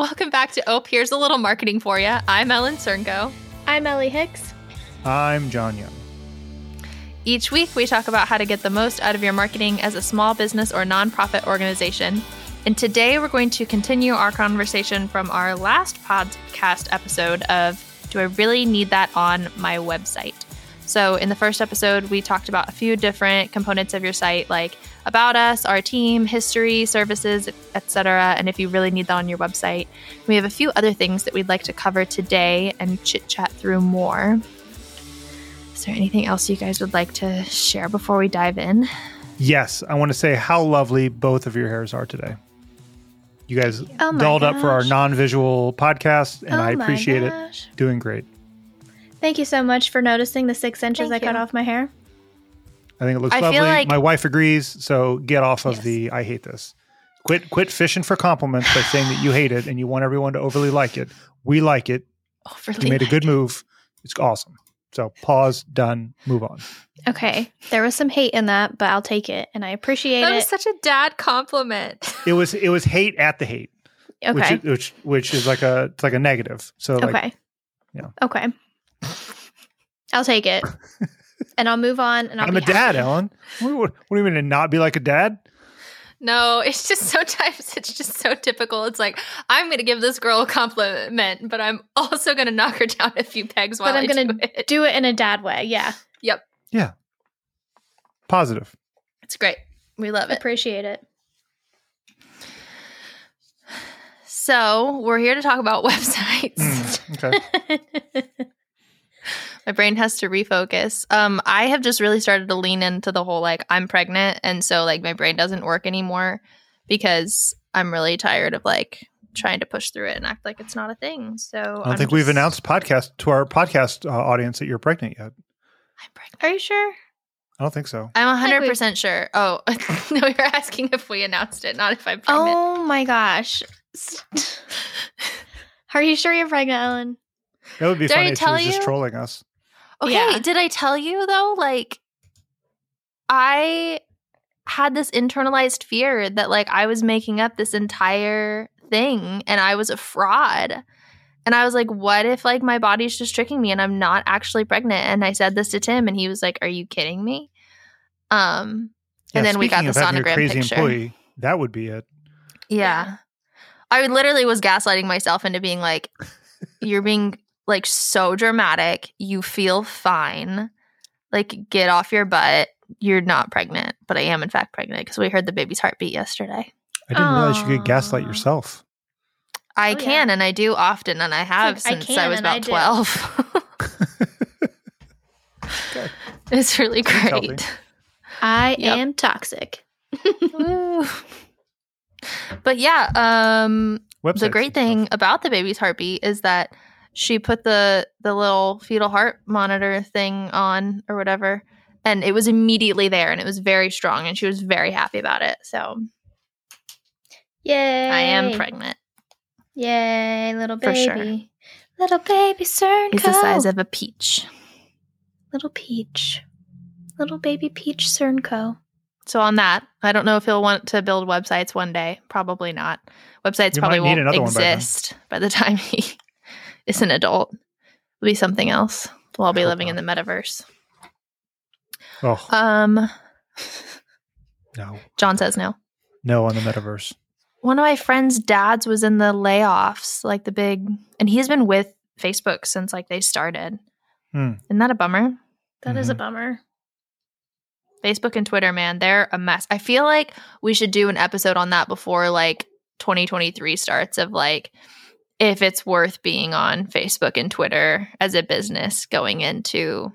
Welcome back to Ope. Here's a little marketing for you. I'm Ellen Cernko. I'm Ellie Hicks. I'm John Young. Each week, we talk about how to get the most out of your marketing as a small business or nonprofit organization. And today, we're going to continue our conversation from our last podcast episode of Do I Really Need That on My Website? So, in the first episode, we talked about a few different components of your site, like about us, our team, history, services, etc. And if you really need that on your website, we have a few other things that we'd like to cover today and chit chat through more. Is there anything else you guys would like to share before we dive in? Yes, I want to say how lovely both of your hairs are today. You guys Oh dolled up for our non-visual podcast, and Oh I appreciate it. Doing great. Thank you so much for noticing the six inches Thank I cut off my hair. I think it looks I lovely. like- My wife agrees, so get off of Yes. the I hate this. Quit quit fishing for compliments by saying that you hate it and you want everyone to overly like it. We like it. Overly You made a good like- move. It's awesome. So pause, done, move on. Okay, there was some hate in that, but I'll take it, and I appreciate That it. was such a dad compliment. It was it was hate at the hate, okay, which which which is like a it's like a negative. So like okay, yeah. okay. I'll take it, and I'll move on. And I'll I'm be a dad. Ellen. What, what, what do you mean to not be like a dad? No, it's just sometimes it's just so typical. It's like I'm going to give this girl a compliment, but I'm also going to knock her down a few pegs while But I'm gonna do it. do it in a dad way. Yeah, Yep, Yeah. Positive. it's great. We love it. appreciate it. So we're here to talk about websites. Mm, okay. My brain has to refocus. Um, I have just really started to lean into the whole like I'm pregnant, and so like my brain doesn't work anymore because I'm really tired of like trying to push through it and act like it's not a thing. So I don't think we've announced podcast to our podcast uh, audience that you're pregnant yet. I'm pregnant. Are you sure? I don't think so. I'm think 100 we've- percent sure. Oh no, you're asking if we announced it, not if I'm pregnant. Oh my gosh. Are you sure you're pregnant, Ellen? That would be Did I funny if she tell was just trolling us. Okay, Yeah. did I tell you though? Like, I had this internalized fear that like I was making up this entire thing and I was a fraud. And I was like, what if like my body's just tricking me and I'm not actually pregnant? And I said this to Tim and he was like, Are you kidding me? Um and then we got speaking the of a sonogram crazy picture. employee. That would be it. Yeah. I literally was gaslighting myself into being like, you're being like so dramatic. You feel fine. Like, get off your butt. You're not pregnant, but I am in fact pregnant because we heard the baby's heartbeat yesterday. I didn't realize you could gaslight yourself. I Oh, can yeah. and I do often, and I have like, since I, can was and I about 12. Okay. it's really great. I Yep. am toxic. But yeah, um, Websites the great thing about the baby's heartbeat is that she put the the little fetal heart monitor thing on or whatever and it was immediately there and it was very strong and she was very happy about it so Yay. i am pregnant Yay, little For baby. sure. Little baby Cernko. he's the size of a peach Little Peach. Little baby Peach Cernko. so on that i don't know if he'll want to build websites one day probably not websites You probably won't another one by exist by, the time he is an adult it'll be something else we'll all be living in the metaverse Oh um no, john says no no on the metaverse. one of my friends' dads was in the layoffs, like the big, and he's been with Facebook since like they started. Hmm. Isn't that a bummer? That is a Mhm. bummer. Facebook and Twitter, man, they're a mess. I feel like we should do an episode on that before like 2023 starts of like if it's worth being on Facebook and Twitter as a business going into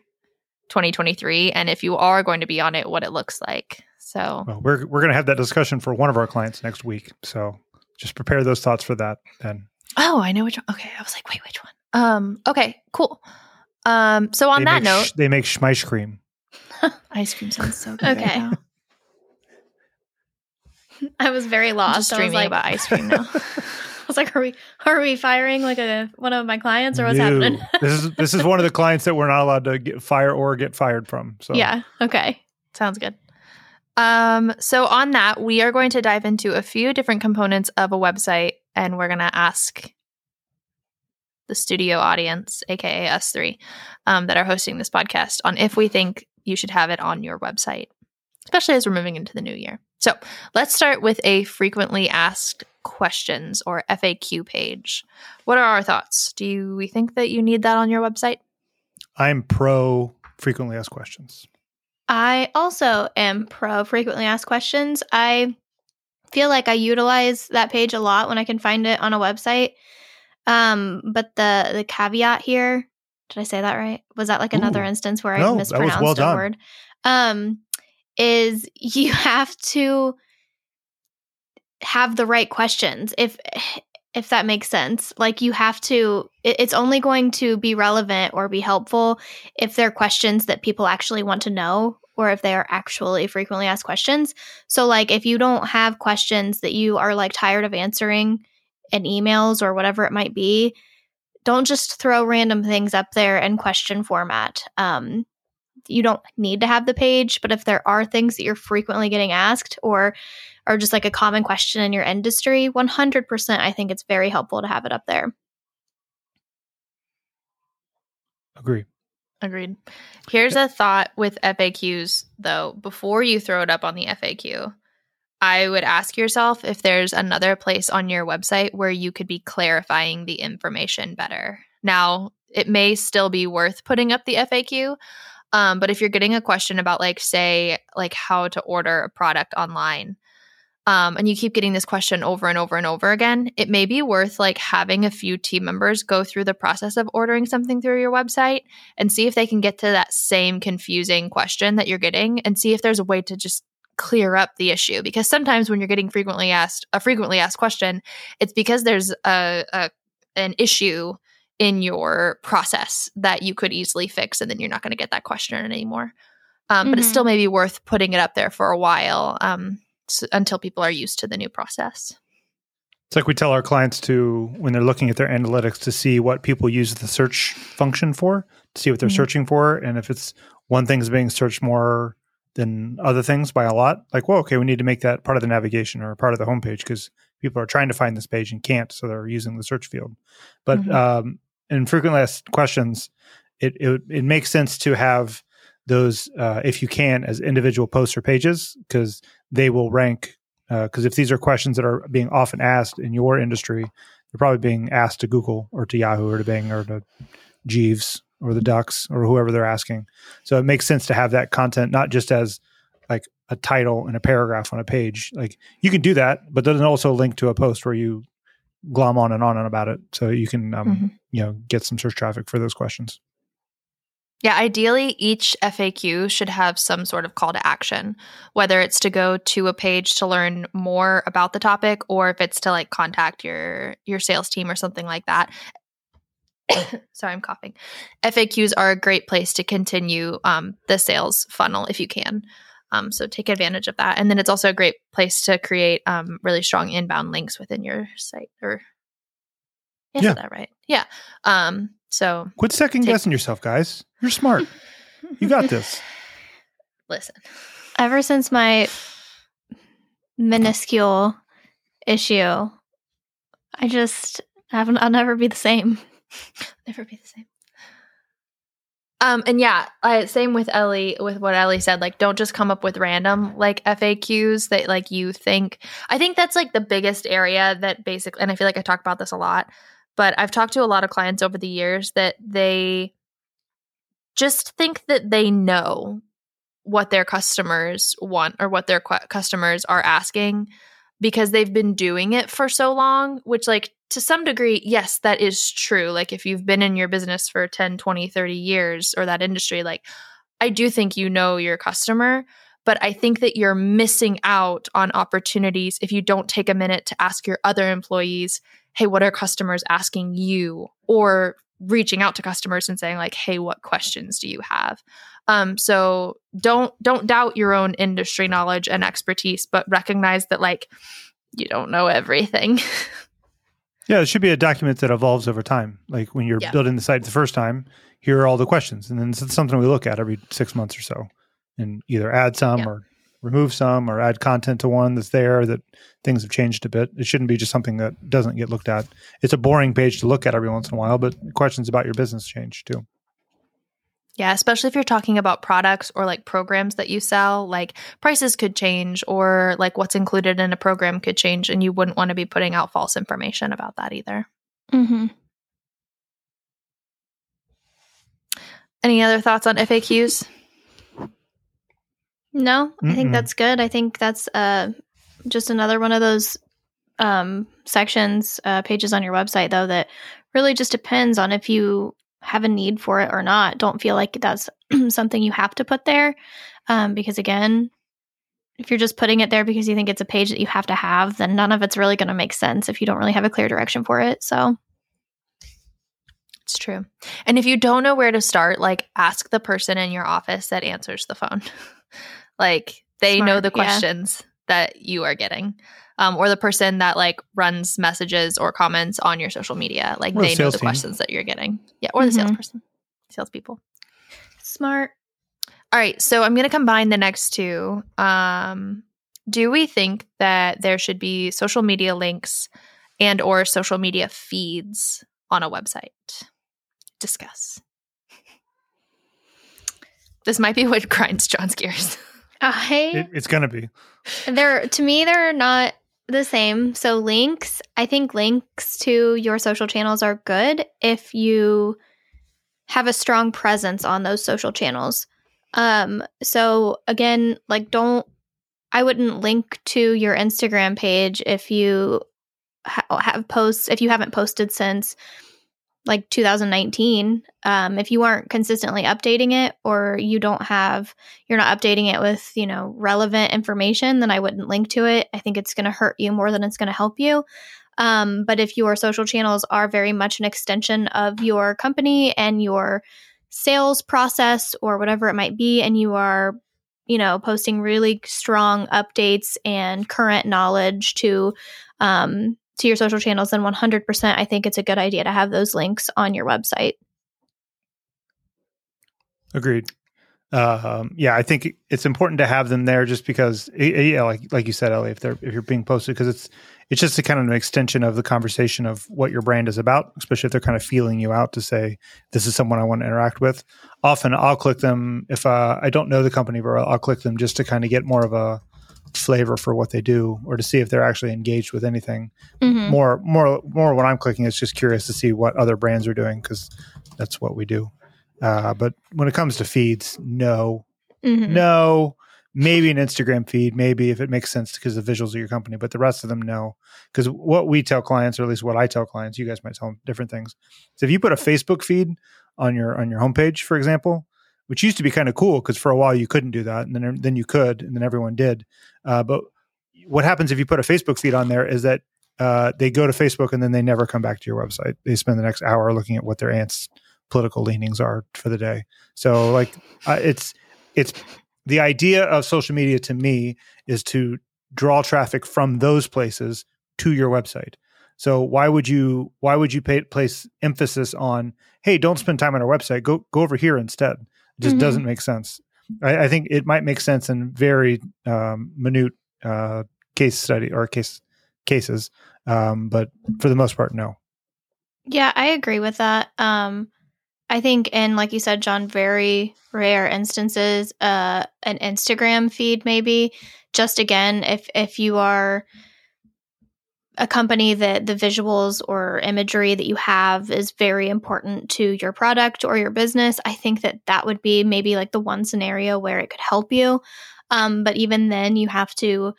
2023 and if you are going to be on it what it looks like. So, Well, we're we're gonna have that discussion for one of our clients next week. So just prepare those thoughts for that. Then oh, I know which one. Okay, I was like, wait, which one? Um, okay, cool. Um, so on they that note, sh- they make schmeish cream. Ice cream sounds so good. Okay. right. I was very I'm lost. just I was dreaming like, about ice cream now. I was like, are we are we firing like a one of my clients or what's No. happening? this is this is one of the clients that we're not allowed to get fire or get fired from. So Yeah. Okay. Sounds good. Um, so on that, we are going to dive into a few different components of a website and we're going to ask the studio audience, aka us three, um, that are hosting this podcast, on if we think you should have it on your website, especially as we're moving into the new year. So let's start with a frequently asked questions or FAQ page. What are our thoughts? Do you, we think that you need that on your website? I'm pro frequently asked questions. I also am pro frequently asked questions. I feel like I utilize that page a lot when I can find it on a website. Um, but the the caveat here, did I say that right? Was that like another Ooh. instance where I mispronounced well a word? Um, is you have to have the right questions if if that makes sense. Like you have to it's only going to be relevant or be helpful if they're questions that people actually want to know or if they are actually frequently asked questions. So like if you don't have questions that you are like tired of answering in emails or whatever it might be don't just throw random things up there in question format. Um you don't need to have the page, but if there are things that you're frequently getting asked or are just like a common question in your industry, 100% I think it's very helpful to have it up there. Agree. Agreed. Here's a thought with FAQs, though. Before you throw it up on the FAQ, I would ask yourself if there's another place on your website where you could be clarifying the information better. Now, it may still be worth putting up the FAQ, um, but if you're getting a question about, like, say, like how to order a product online, um, and you keep getting this question over and over and over again, it may be worth like having a few team members go through the process of ordering something through your website and see if they can get to that same confusing question that you're getting and see if there's a way to just clear up the issue. Because sometimes when you're getting frequently asked a frequently asked question it's because there's a, a an issue in your process that you could easily fix and then you're not going to get that question anymore um, but it still may be worth putting it up there for a while um, s until people are used to the new process It's like we tell our clients to, when they're looking at their analytics, to see what people use the search function for, to see what they're Mhm. searching for. And if it's one thing's being searched more than other things by a lot, like, well, okay, we need to make that part of the navigation or part of the homepage because people are trying to find this page and can't. So they're using the search field. But Mhm. um, in frequently asked questions, it, it, it makes sense to have those, uh, if you can, as individual posts or pages because they will rank because if these are questions that are being often asked in your industry, they're probably being asked to Google or to Yahoo or to Bing or to Jeeves or the Ducks or whoever they're asking. So it makes sense to have that content not just as like a title and a paragraph on a page. Like you can do that, but then also link to a post where you glom on and on and about it, so you can um, Mhm. you know get some search traffic for those questions. Yeah, ideally, each FAQ should have some sort of call to action, whether it's to go to a page to learn more about the topic, or if it's to like contact your your sales team or something like that. Sorry, I'm coughing. FAQs are a great place to continue um, the sales funnel if you can. Um, so take advantage of that, and then it's also a great place to create um, really strong inbound links within your site. Or yeah, Yeah. that right? Yeah. Um, so Quit second Take- guessing yourself, guys. You're smart. you got this. listen. Ever since my minuscule issue, I just haven't, I'll never be the same. never be the same. Um, and yeah, I, same with Ellie, with what Ellie said. Like, don't just come up with random like FAQs that like you think. I think that's like the biggest area that basically, and I feel like I talk about this a lot, but I've talked to a lot of clients over the years that they just think that they know what their customers want or what their customers are asking because they've been doing it for so long, which like to some degree, yes, that is true. Like if you've been in your business for 10, 20, 30 years or that industry, like I do think you know your customer, but I think that you're missing out on opportunities if you don't take a minute to ask your other employees, hey, what are customers asking you? Or reaching out to customers and saying like, hey, what questions do you have? Um, so don't don't doubt your own industry knowledge and expertise, but recognize that like you don't know everything. Yeah, it should be a document that evolves over time. Like when you're Yeah. building the site the first time, here are all the questions, and then it's something we look at every six months or so, and either add some Yeah. or remove some or add content to one that's there that things have changed a bit. It shouldn't be just something that doesn't get looked at. It's a boring page to look at every once in a while, but questions about your business change too. Yeah, especially if you're talking about products or like programs that you sell, like prices could change or like what's included in a program could change, and you wouldn't want to be putting out false information about that either. Mm-hmm. Any other thoughts on FAQs? No, I think that's good. I think that's uh, just another one of those um, sections, uh, pages on your website, though, that really just depends on if you have a need for it or not. Don't feel like that's something you have to put there. Um, because again, if you're just putting it there because you think it's a page that you have to have, then none of it's really going to make sense if you don't really have a clear direction for it. So, It's true. And if you don't know where to start, like ask the person in your office that answers the phone. like they know Smart, the yeah. questions that you are getting. Um, or the person that like runs messages or comments on your social media. Like Or the they know the team. questions that you're getting. Yeah. Or the Mhm. salesperson. Salespeople. smart. All right, so I'm going to combine the next two. Um, do we think that there should be social media links and or social media feeds on a website? Discuss. This might be what grinds John's gears. I It, it's going to be. They're to me they're not the same. So links, I think links to your social channels are good if you have a strong presence on those social channels. Um so again, like don't I wouldn't link to your Instagram page if you ha- have posts if you haven't posted since like 2019 um, if you aren't consistently updating it or you don't have you're not updating it with you know relevant information then i wouldn't link to it. I think it's going to hurt you more than it's going to help you. Um, but if your social channels are very much an extension of your company and your sales process or whatever it might be and you are you know posting really strong updates and current knowledge to um, to your social channels then 100% i think it's a good idea to have those links on your website Agreed. Um, yeah, I think it's important to have them there just because, yeah, like like you said, Ellie, if they're if you're being posted, because it's it's just a kind of an extension of the conversation of what your brand is about, especially if they're kind of feeling you out to say this is someone I want to interact with. Often, I'll click them if uh, I don't know the company, but I'll click them just to kind of get more of a flavor for what they do or to see if they're actually engaged with anything. Mm-hmm. more more more when i'm clicking is just curious to see what other brands are doing because that's what we do. Uh, but when it comes to feeds no. Mm-hmm. no. Maybe an instagram feed maybe if it makes sense because the visuals of your company but the rest of them no. Because what we tell clients or at least what i tell clients you guys might tell them different things so if you put a facebook feed on your on your homepage for example which used to be kind of cool because for a while you couldn't do that and then then you could and then everyone did uh, but what happens if you put a facebook feed on there is that uh, they go to Facebook and then they never come back to your website. They spend the next hour looking at what their aunt's political leanings are for the day. So, like, uh, it's it's the idea of social media to me is to draw traffic from those places to your website. So, why would you why would you pay, place emphasis on hey, don't spend time on our website, go go over here instead? It just Mhm. doesn't make sense. I, I think it might make sense in very um, minute uh, case study or case cases, um, but for the most part, no. Yeah, I agree with that. Um, I think in, like you said, John, very rare instances, uh, an Instagram feed maybe. Just again, if if you are a company that the visuals or imagery that you have is very important to your product or your business, I think that that would be maybe like the one scenario where it could help you. Um, but even then, you have to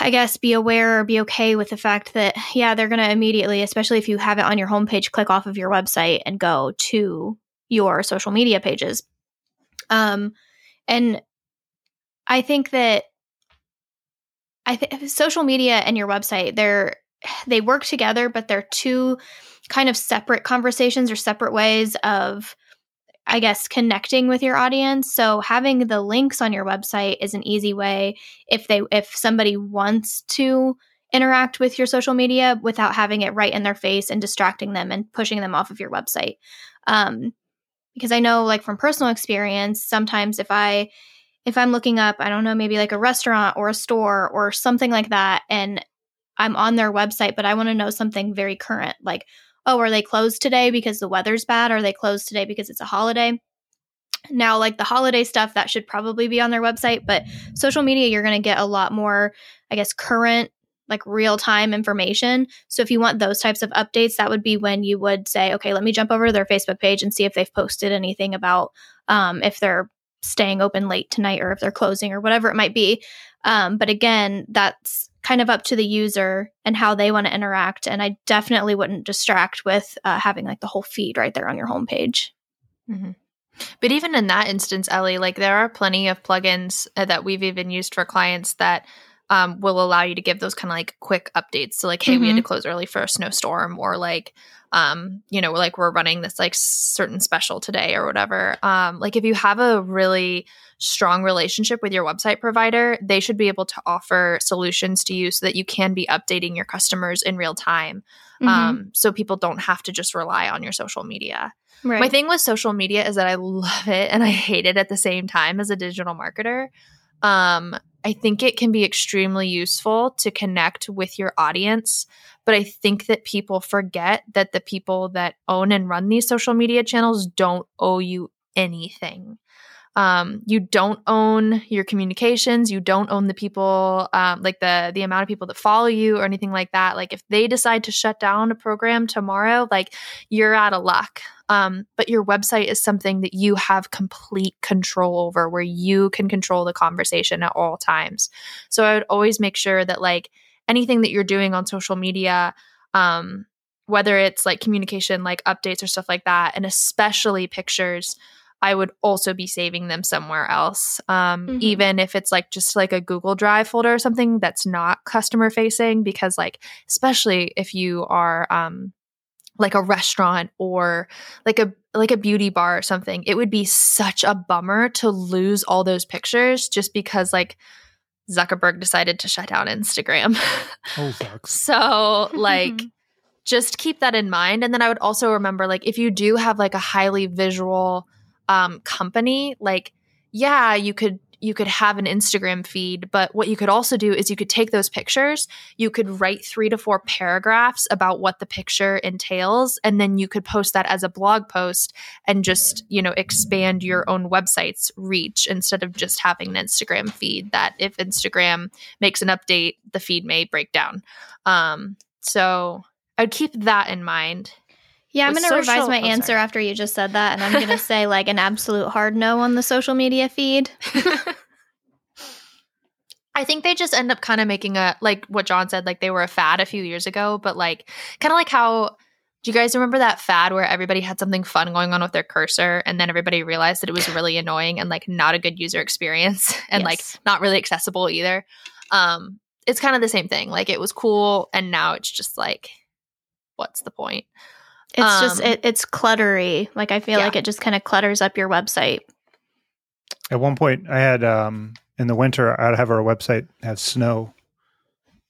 I guess be aware or be okay with the fact that yeah, they're going to immediately, especially if you have it on your homepage, click off of your website and go to your social media pages. Um, and I think that I think social media and your website they're they work together, but they're two kind of separate conversations or separate ways of I guess connecting with your audience. So having the links on your website is an easy way if they if somebody wants to interact with your social media without having it right in their face and distracting them and pushing them off of your website. Um, because I know like from personal experience, sometimes if I if I'm looking up, I don't know, maybe like a restaurant or a store or something like that, and I'm on their website, but I want to know something very current, like, oh, are they closed today because the weather's bad? Are they closed today because it's a holiday? Now, like the holiday stuff, that should probably be on their website, but social media, you're going to get a lot more, I guess, current, like real time information. So if you want those types of updates, that would be when you would say, okay, let me jump over to their Facebook page and see if they've posted anything about um, if they're staying open late tonight or if they're closing or whatever it might be. Um, but again, that's kind of up to the user and how they want to interact. And I definitely wouldn't distract with uh, having like the whole feed right there on your homepage. Mm-hmm. But even in that instance, Ellie, like there are plenty of plugins uh, that we've even used for clients that um, will allow you to give those kind of like quick updates. So like, hey, mm-hmm. we had to mm-hmm. close early for a snowstorm, or like, um, you know, like we're running this like certain special today or whatever. Um, like if you have a really strong relationship with your website provider, they should be able to offer solutions to you so that you can be updating your customers in real time. Mm-hmm. Um, so people don't have to just rely on your social media. Right. My thing with social media is that I love it and I hate it at the same time as a digital marketer. Um, I think it can be extremely useful to connect with your audience, but I think that people forget that the people that own and run these social media channels don't owe you anything. Um, you don't own your communications. You don't own the people, um, like the the amount of people that follow you or anything like that. Like if they decide to shut down a program tomorrow, like you're out of luck. Um, but your website is something that you have complete control over, where you can control the conversation at all times. So I would always make sure that like anything that you're doing on social media. Um, whether it's like communication, like updates or stuff like that, and especially pictures, I would also be saving them somewhere else. Um, mm-hmm. Even if it's like just like a Google Drive folder or something that's not customer facing, because like, especially if you are um, like a restaurant or like a like a beauty bar or something, it would be such a bummer to lose all those pictures just because like Zuckerberg decided to shut down Instagram. Oh, so like. just keep that in mind and then i would also remember like if you do have like a highly visual um, company, like yeah, you could you could have an Instagram feed, but what you could also do is you could take those pictures, you could write 3 to 4 paragraphs about what the picture entails and then you could post that as a blog post and just, you know, expand your own website's reach instead of just having an Instagram feed that if Instagram makes an update, the feed may break down. Um, so I'd keep that in mind. Yeah, I'm going to revise my oh, answer sorry. after you just said that. And I'm going to say like an absolute hard no on the social media feed. I think they just end up kind of making a, like what John said, like they were a fad a few years ago, but like kind of like how, do you guys remember that fad where everybody had something fun going on with their cursor and then everybody realized that it was really annoying and like not a good user experience and yes. like not really accessible either? Um, it's kind of the same thing. Like it was cool and now it's just like, what's the point? It's um, just it, it's cluttery. Like I feel yeah. like it just kind of clutters up your website. At one point, I had um in the winter, I'd have our website have snow,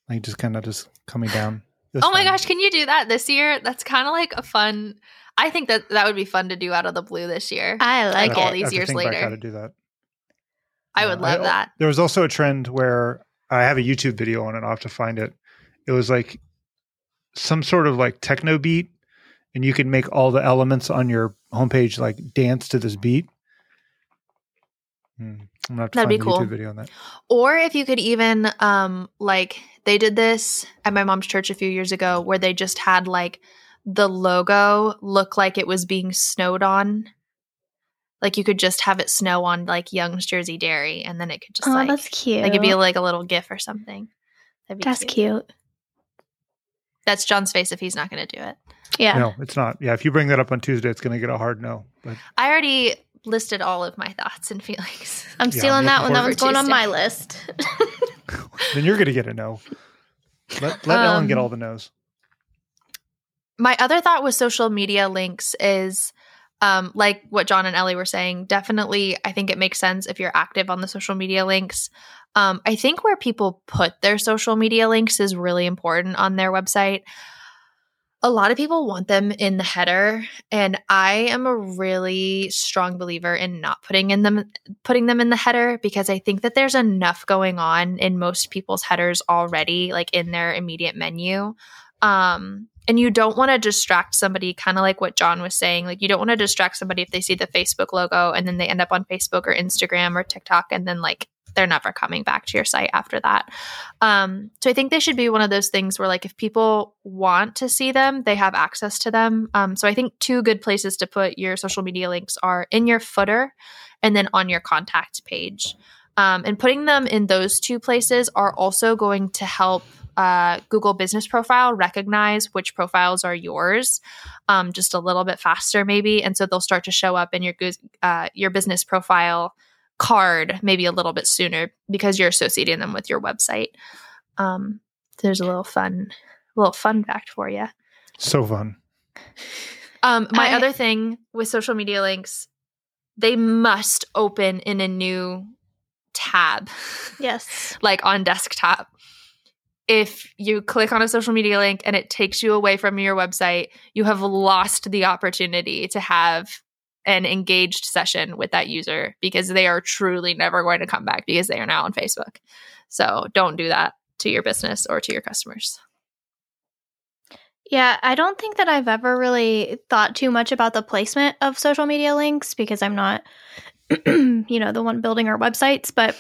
like just kind of just coming down. Oh my gosh, can you do that this year? That's kind of like a fun. I think that that would be fun to do out of the blue this year. I like, like all these years later. How to do that? I would love I, that. There was also a trend where I have a YouTube video on it. I'll have to find it. It was like some sort of like techno beat and you can make all the elements on your homepage like dance to this beat. Hmm. I'm gonna That'd be cool. YouTube video on that. Or if you could even um like they did this at my mom's church a few years ago where they just had like the logo look like it was being snowed on. Like you could just have it snow on like Young's Jersey Dairy and then it could just oh, like that's cute. Like it'd be like a little gif or something. That'd be that's cute. cute. That's John's face if he's not going to do it. Yeah. No, it's not. Yeah, if you bring that up on Tuesday, it's going to get a hard no. But I already listed all of my thoughts and feelings. I'm yeah, stealing that one. That one's going on my list. then you're going to get a no. Let, let um, Ellen get all the no's. My other thought with social media links is um, like what John and Ellie were saying. Definitely, I think it makes sense if you're active on the social media links. Um, I think where people put their social media links is really important on their website. a lot of people want them in the header and i am a really strong believer in not putting in them putting them in the header because i think that there's enough going on in most people's headers already like in their immediate menu um and you don't want to distract somebody kind of like what john was saying like you don't want to distract somebody if they see the facebook logo and then they end up on facebook or instagram or tiktok and then like they're never coming back to your site after that. Um, so I think they should be one of those things where, like, if people want to see them, they have access to them. Um, so I think two good places to put your social media links are in your footer and then on your contact page. Um, and putting them in those two places are also going to help uh, Google Business Profile recognize which profiles are yours um, just a little bit faster, maybe, and so they'll start to show up in your uh, your business profile card maybe a little bit sooner because you're associating them with your website. Um, there's a little fun, little fun fact for you. So fun. Um, my I, other thing with social media links, they must open in a new tab. Yes. like on desktop. If you click on a social media link and it takes you away from your website, you have lost the opportunity to have an engaged session with that user because they are truly never going to come back because they are now on Facebook. So don't do that to your business or to your customers. Yeah, I don't think that I've ever really thought too much about the placement of social media links because I'm not, you know, the one building our websites. But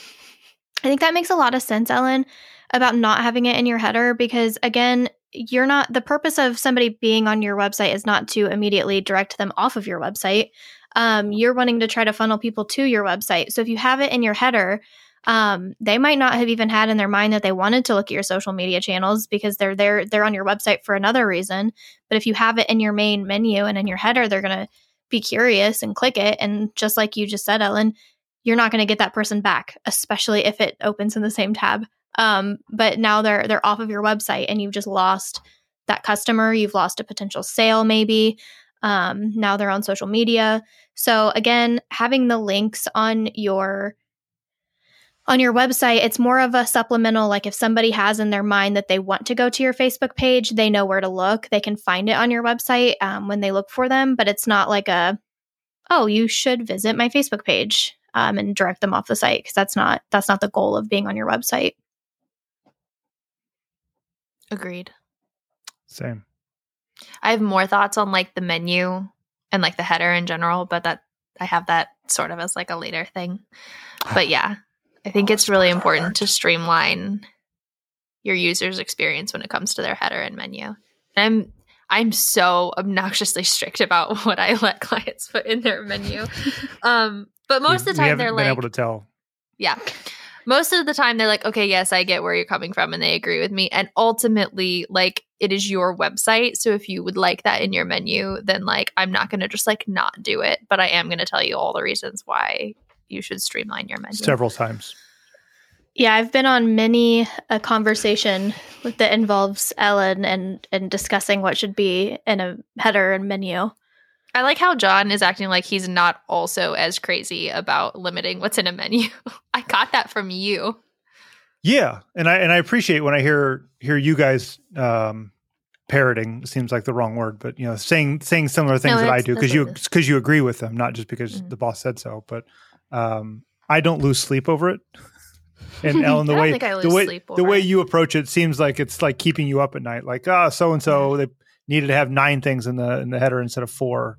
I think that makes a lot of sense, Ellen, about not having it in your header because, again, you're not the purpose of somebody being on your website is not to immediately direct them off of your website. Um, you're wanting to try to funnel people to your website. So if you have it in your header, um, they might not have even had in their mind that they wanted to look at your social media channels because they're there they're on your website for another reason. But if you have it in your main menu and in your header, they're gonna be curious and click it. And just like you just said, Ellen, you're not going to get that person back, especially if it opens in the same tab. Um, but now they're they're off of your website and you've just lost that customer. You've lost a potential sale, maybe. Um, now they're on social media. So again, having the links on your on your website, it's more of a supplemental. Like if somebody has in their mind that they want to go to your Facebook page, they know where to look. They can find it on your website um, when they look for them. But it's not like a, oh, you should visit my Facebook page um, and direct them off the site because that's not that's not the goal of being on your website. Agreed. Same. I have more thoughts on like the menu and like the header in general, but that I have that sort of as like a later thing. But yeah, I think oh, it's really important to streamline your user's experience when it comes to their header and menu. And I'm I'm so obnoxiously strict about what I let clients put in their menu. um, but most of the time they're been like able to tell. Yeah most of the time they're like, okay, yes, I get where you're coming from, and they agree with me. And ultimately, like, it is your website. So if you would like that in your menu, then like, I'm not going to just like not do it, but I am going to tell you all the reasons why you should streamline your menu. Several times. Yeah, I've been on many a conversation with, that involves Ellen and and discussing what should be in a header and menu. I like how John is acting like he's not also as crazy about limiting what's in a menu. I got that from you. Yeah, and I and I appreciate when I hear hear you guys um, parroting seems like the wrong word, but you know, saying saying similar things no, that I do because you because you agree with them, not just because mm-hmm. the boss said so. But um, I don't lose sleep over it. And Ellen, the way the way the way you approach it seems like it's like keeping you up at night. Like, ah, oh, so and so they needed to have nine things in the in the header instead of four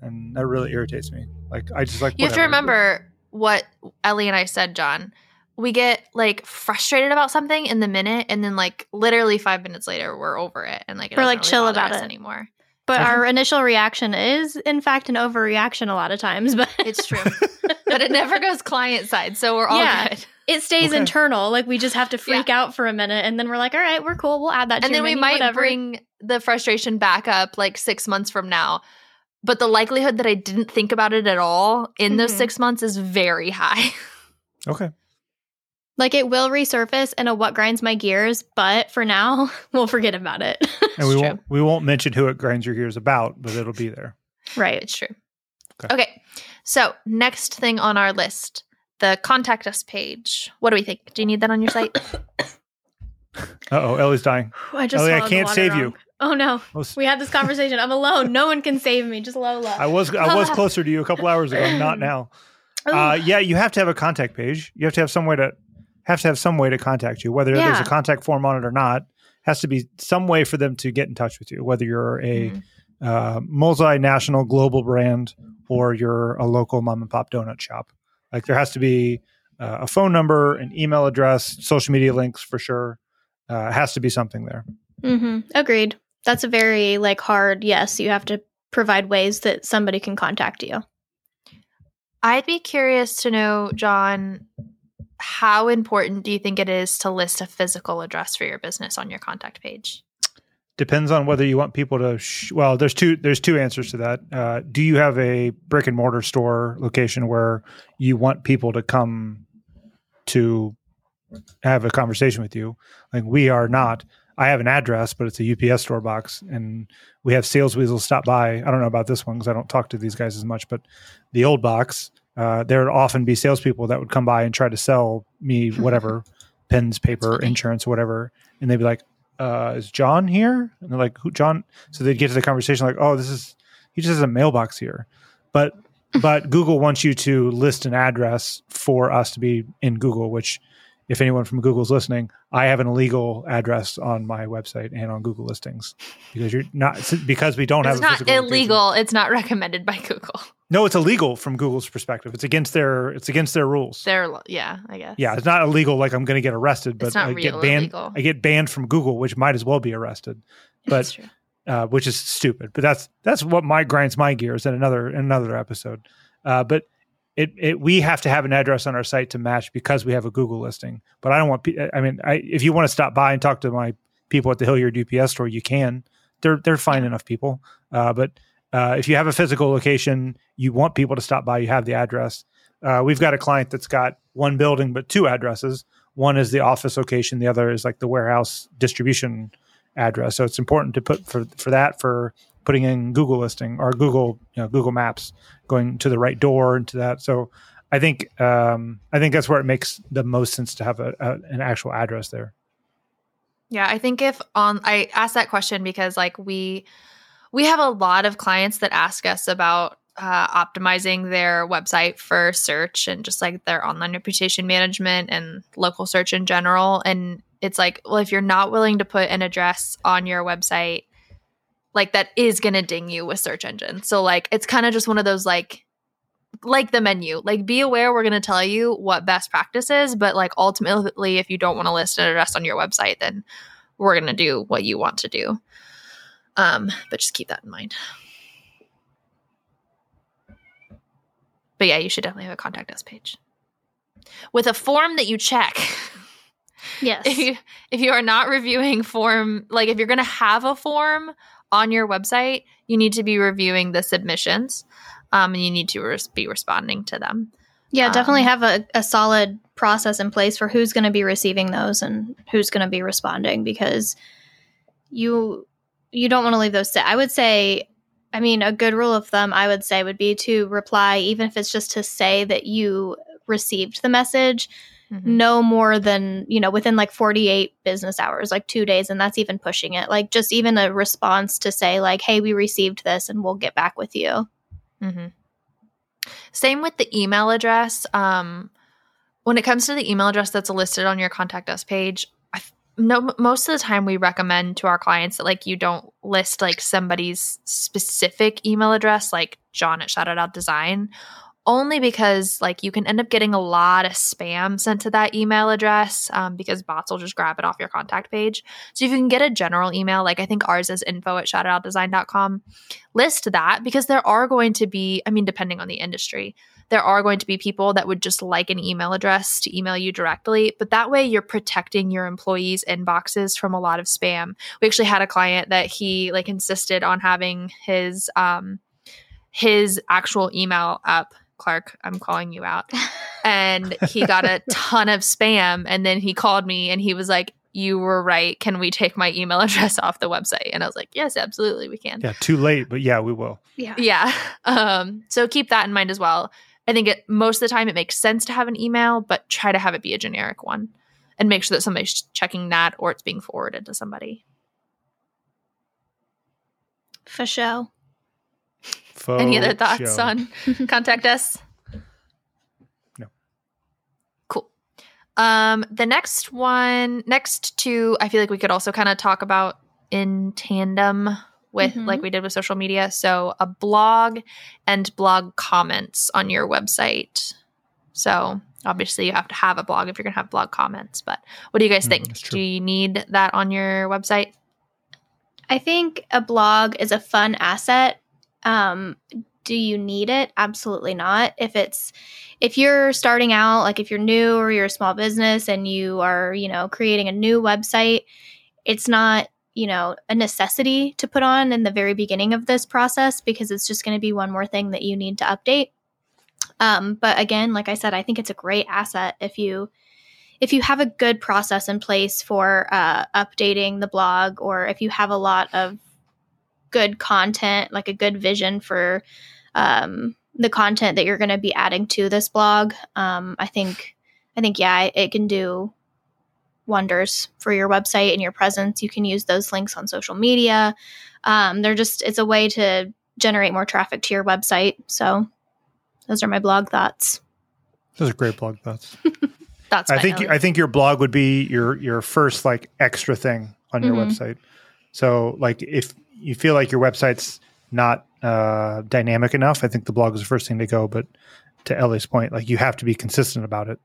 and that really irritates me. Like I just like you have to remember what Ellie and I said, John. We get like frustrated about something in the minute, and then like literally five minutes later, we're over it, and like we're like really chill about it anymore. But our initial reaction is, in fact, an overreaction a lot of times. But it's true. but it never goes client side, so we're all yeah. good. It stays okay. internal. Like we just have to freak yeah. out for a minute, and then we're like, "All right, we're cool. We'll add that." And then we menu, might whatever. bring the frustration back up like six months from now but the likelihood that I didn't think about it at all in mm-hmm. those six months is very high. Okay. Like it will resurface in a what grinds my gears, but for now, we'll forget about it. and we true. won't we won't mention who it grinds your gears about, but it'll be there. Right. It's true. Okay. okay. So next thing on our list, the contact us page. What do we think? Do you need that on your site? Uh oh, Ellie's dying. I just Ellie, I can't save wrong. you. Oh no. Most- We had this conversation. I'm alone. No one can save me. Just Lola. I was I was closer to you a couple hours ago. Not now. Uh, yeah, you have to have a contact page. You have to have some way to have to have some way to contact you, whether there's a contact form on it or not. Has to be some way for them to get in touch with you, whether you're a Mhm. uh, multinational global brand or you're a local mom and pop donut shop. Like there has to be uh, a phone number, an email address, social media links for sure. Uh, has to be something there. hmm Agreed. That's a very like hard yes. You have to provide ways that somebody can contact you. I'd be curious to know, John, how important do you think it is to list a physical address for your business on your contact page? Depends on whether you want people to. Sh- well, there's two. There's two answers to that. Uh, do you have a brick and mortar store location where you want people to come to have a conversation with you? Like we are not. I have an address, but it's a UPS store box, and we have sales weasels stop by. I don't know about this one because I don't talk to these guys as much, but the old box, uh, there would often be salespeople that would come by and try to sell me whatever pens, paper, insurance, whatever, and they'd be like, uh, "Is John here?" And they're like, "Who, John?" So they'd get to the conversation like, "Oh, this is he just has a mailbox here," but but Google wants you to list an address for us to be in Google, which if anyone from Google's listening, I have an illegal address on my website and on Google listings because you're not because we don't It's have a not physical location. illegal. It's not recommended by Google. No, it's illegal from Google's perspective. It's against their it's against their rules. They're yeah, I guess. yeah, it's not illegal like I'm going to get arrested, but It's not I get banned. illegal. I get banned from Google, which might as well be arrested, but true. uh, which is stupid. But that's that's what my grinds my gears in another in another episode. Uh, but it, it we have to have an address on our site to match because we have a Google listing. But I don't want. I mean, I, if you want to stop by and talk to my people at the Hilliard UPS store, you can. They're they're fine enough people. Uh, but uh, if you have a physical location, you want people to stop by. You have the address. Uh, we've got a client that's got one building but two addresses. One is the office location. The other is like the warehouse distribution address. So it's important to put for for that for putting in Google listing or Google you know, Google Maps going to the right door and to that. So I think um, I think that's where it makes the most sense to have a, a, an actual address there. Yeah, I think if on I asked that question because like we we have a lot of clients that ask us about uh, optimizing their website for search and just like their online reputation management and local search in general. And it's like, well, if you're not willing to put an address on your website, like that is going to ding you with search engines. So like it's kind of just one of those like like the menu. Like be aware we're going to tell you what best practice is, but like ultimately if you don't want to list an address on your website, then we're going to do what you want to do. Um, but just keep that in mind. But yeah, you should definitely have a contact us page with a form that you check. Yes. if you if you are not reviewing form, like if you're going to have a form on your website, you need to be reviewing the submissions, um, and you need to res- be responding to them. Yeah, definitely Um, have a, a solid process in place for who's going to be receiving those and who's going to be responding because you you don't want to leave those sit. I would say I mean a good rule of thumb I would say would be to reply even if it's just to say that you received the message no more than, you know, within like 48 business hours, like 2 days and that's even pushing it. Like just even a response to say like hey, we received this and we'll get back with you. mm-hmm. Same with the email address. Um, when it comes to the email address that's listed on your contact us page, no, most of the time we recommend to our clients that like you don't list like somebody's specific email address, like John at Shout Out Design, only because like you can end up getting a lot of spam sent to that email address um, because bots will just grab it off your contact page. So if you can get a general email, like I think ours is info at shoutitoutdesign.com, list that because there are going to be, I mean, depending on the industry, there are going to be people that would just like an email address to email you directly. But that way you're protecting your employees' inboxes from a lot of spam. We actually had a client that he like insisted on having his um his actual email up. Clark, I'm calling you out. And he got a ton of spam. And then he called me and he was like, You were right. Can we take my email address off the website? And I was like, Yes, absolutely, we can. Yeah, too late, but yeah, we will. Yeah. Yeah. Um, so keep that in mind as well. I think it, most of the time it makes sense to have an email, but try to have it be a generic one and make sure that somebody's checking that or it's being forwarded to somebody. For sure. Faux Any other thoughts show. on contact us? No. Cool. Um, the next one, next two, I feel like we could also kind of talk about in tandem with Mhm. like we did with social media. So a blog and blog comments on your website. So obviously you have to have a blog if you're gonna have blog comments. But what do you guys Mm, think? Do you need that on your website? I think a blog is a fun asset. Um, do you need it? Absolutely not. If it's if you're starting out, like if you're new or you're a small business and you are, you know, creating a new website, it's not, you know, a necessity to put on in the very beginning of this process because it's just going to be one more thing that you need to update. Um, but again, like I said, I think it's a great asset if you if you have a good process in place for uh, updating the blog or if you have a lot of good content like a good vision for um, the content that you're going to be adding to this blog um, i think i think yeah it, can do wonders for your website and your presence you can use those links on social media um, they're just it's a way to generate more traffic to your website so those are my blog thoughts Those are great blog thoughts. That's I think own. I think your blog would be your your first like extra thing on your Mhm. website. So like if you feel like your website's not uh, dynamic enough, I think the blog is the first thing to go. But to Ellie's point, like you have to be consistent about it.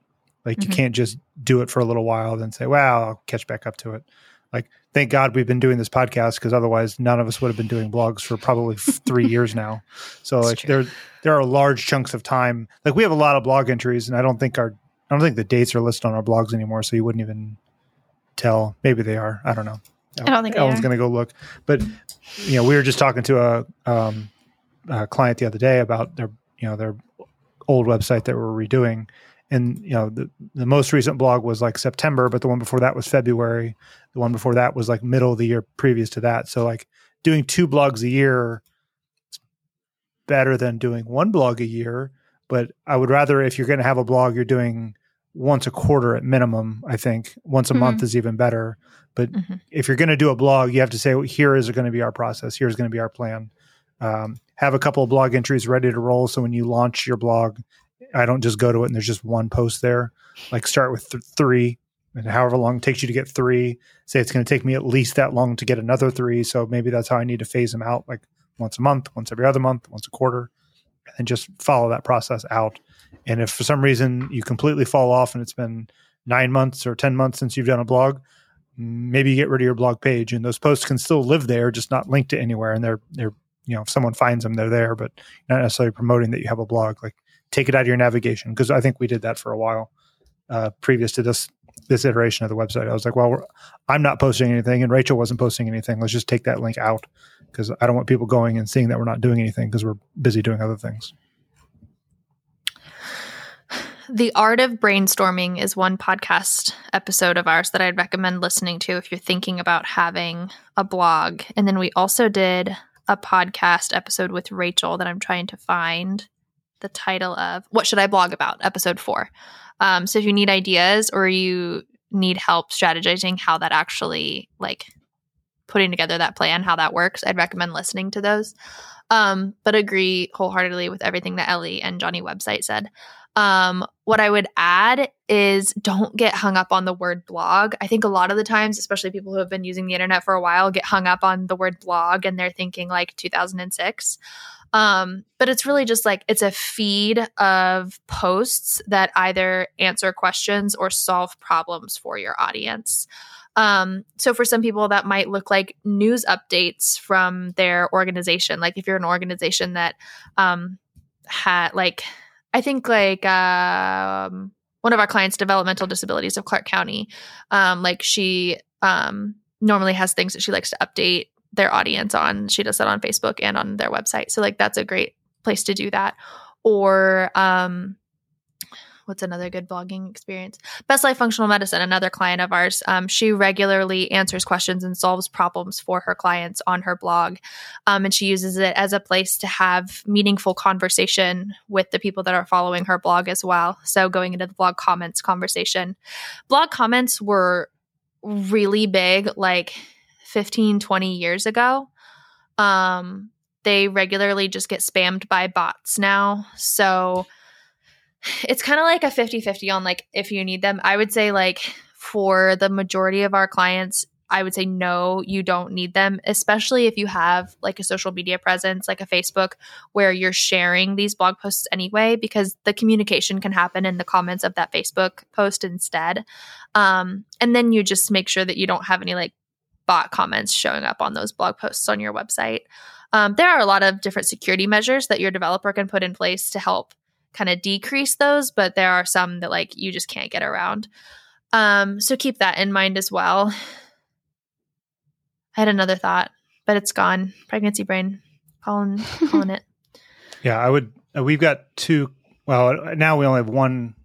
Like Mhm. you can't just do it for a little while then say, "Well, I'll catch back up to it." Like thank God we've been doing this podcast because otherwise none of us would have been doing blogs for probably three years now. So like true. there there are large chunks of time. Like we have a lot of blog entries, and I don't think our I don't think the dates are listed on our blogs anymore, so you wouldn't even tell. Maybe they are. I don't know. I don't think Ellen's going to go look. But you know, we were just talking to a, um, a client the other day about their you know their old website that we're redoing, and you know the the most recent blog was like September, but the one before that was February. The one before that was like middle of the year previous to that. So like doing two blogs a year is better than doing one blog a year. But I would rather if you're going to have a blog, you're doing once a quarter at minimum. I think once a Mhm. month is even better. But Mhm. if you're going to do a blog, you have to say, well, here is going to be our process. Here's going to be our plan. Um, have a couple of blog entries ready to roll. So when you launch your blog, I don't just go to it and there's just one post there. Like start with th- three, and however long it takes you to get three, say it's going to take me at least that long to get another three. So maybe that's how I need to phase them out, like once a month, once every other month, once a quarter, and then just follow that process out. And if for some reason you completely fall off and it's been nine months or 10 months since you've done a blog, maybe you get rid of your blog page and those posts can still live there, just not linked to anywhere. And they're, they're, you know, if someone finds them, they're there, but not necessarily promoting that you have a blog. Like take it out of your navigation. Cause I think we did that for a while uh, previous to this, this iteration of the website. I was like, well, I'm not posting anything and Rachel wasn't posting anything. Let's just take that link out because I don't want people going and seeing that we're not doing anything because we're busy doing other things. The Art of Brainstorming is one podcast episode of ours that I'd recommend listening to if you're thinking about having a blog. And then we also did a podcast episode with Rachel that I'm trying to find the title of What Should I Blog About? Episode four. Um, so if you need ideas or you need help strategizing how that actually like putting together that plan, how that works, I'd recommend listening to those. Um, but agree wholeheartedly with everything that Ellie and Johnny website said. Um, what I would add is don't get hung up on the word blog. I think a lot of the times, especially people who have been using the internet for a while, get hung up on the word blog and they're thinking like 2006. Um, but it's really just like it's a feed of posts that either answer questions or solve problems for your audience. Um, so for some people, that might look like news updates from their organization. Like if you're an organization that um, had like I think like um, one of our clients, developmental disabilities of Clark County, um, like she um, normally has things that she likes to update their audience on. She does that on Facebook and on their website. So like that's a great place to do that. Or um, what's another good blogging experience? Best Life Functional Medicine, another client of ours. Um, she regularly answers questions and solves problems for her clients on her blog. Um, and she uses it as a place to have meaningful conversation with the people that are following her blog as well. So going into the blog comments conversation, blog comments were really big like 15, 20 years ago. Um, they regularly just get spammed by bots now. So it's kind of like a 50 50 on like if you need them. I would say, like, for the majority of our clients, I would say no, you don't need them, especially if you have like a social media presence, like a Facebook, where you're sharing these blog posts anyway, because the communication can happen in the comments of that Facebook post instead. Um, and then you just make sure that you don't have any like bot comments showing up on those blog posts on your website. Um, there are a lot of different security measures that your developer can put in place to help kind of decrease those, but there are some that like you just can't get around. Um, so keep that in mind as well. I had another thought, but it's gone. Pregnancy brain, calling calling it. Yeah, I would. Uh, we've got two. Well, now we only have one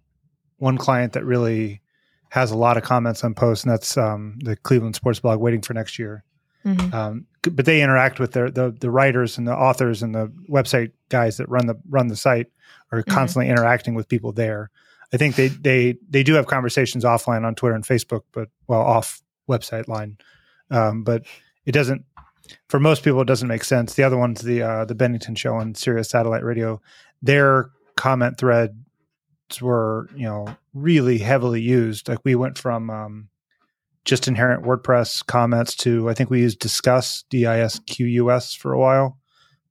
one client that really has a lot of comments on posts, and that's um, the Cleveland Sports Blog. Waiting for next year. Mm-hmm. Um, but they interact with their, the the writers and the authors and the website guys that run the run the site are mm-hmm. constantly interacting with people there. I think they they they do have conversations offline on Twitter and Facebook, but well off website line um, but it doesn't. For most people, it doesn't make sense. The other one's the uh, the Bennington Show on Sirius Satellite Radio. Their comment threads were you know really heavily used. Like we went from um, just inherent WordPress comments to I think we used Disqus D I S Q U S for a while,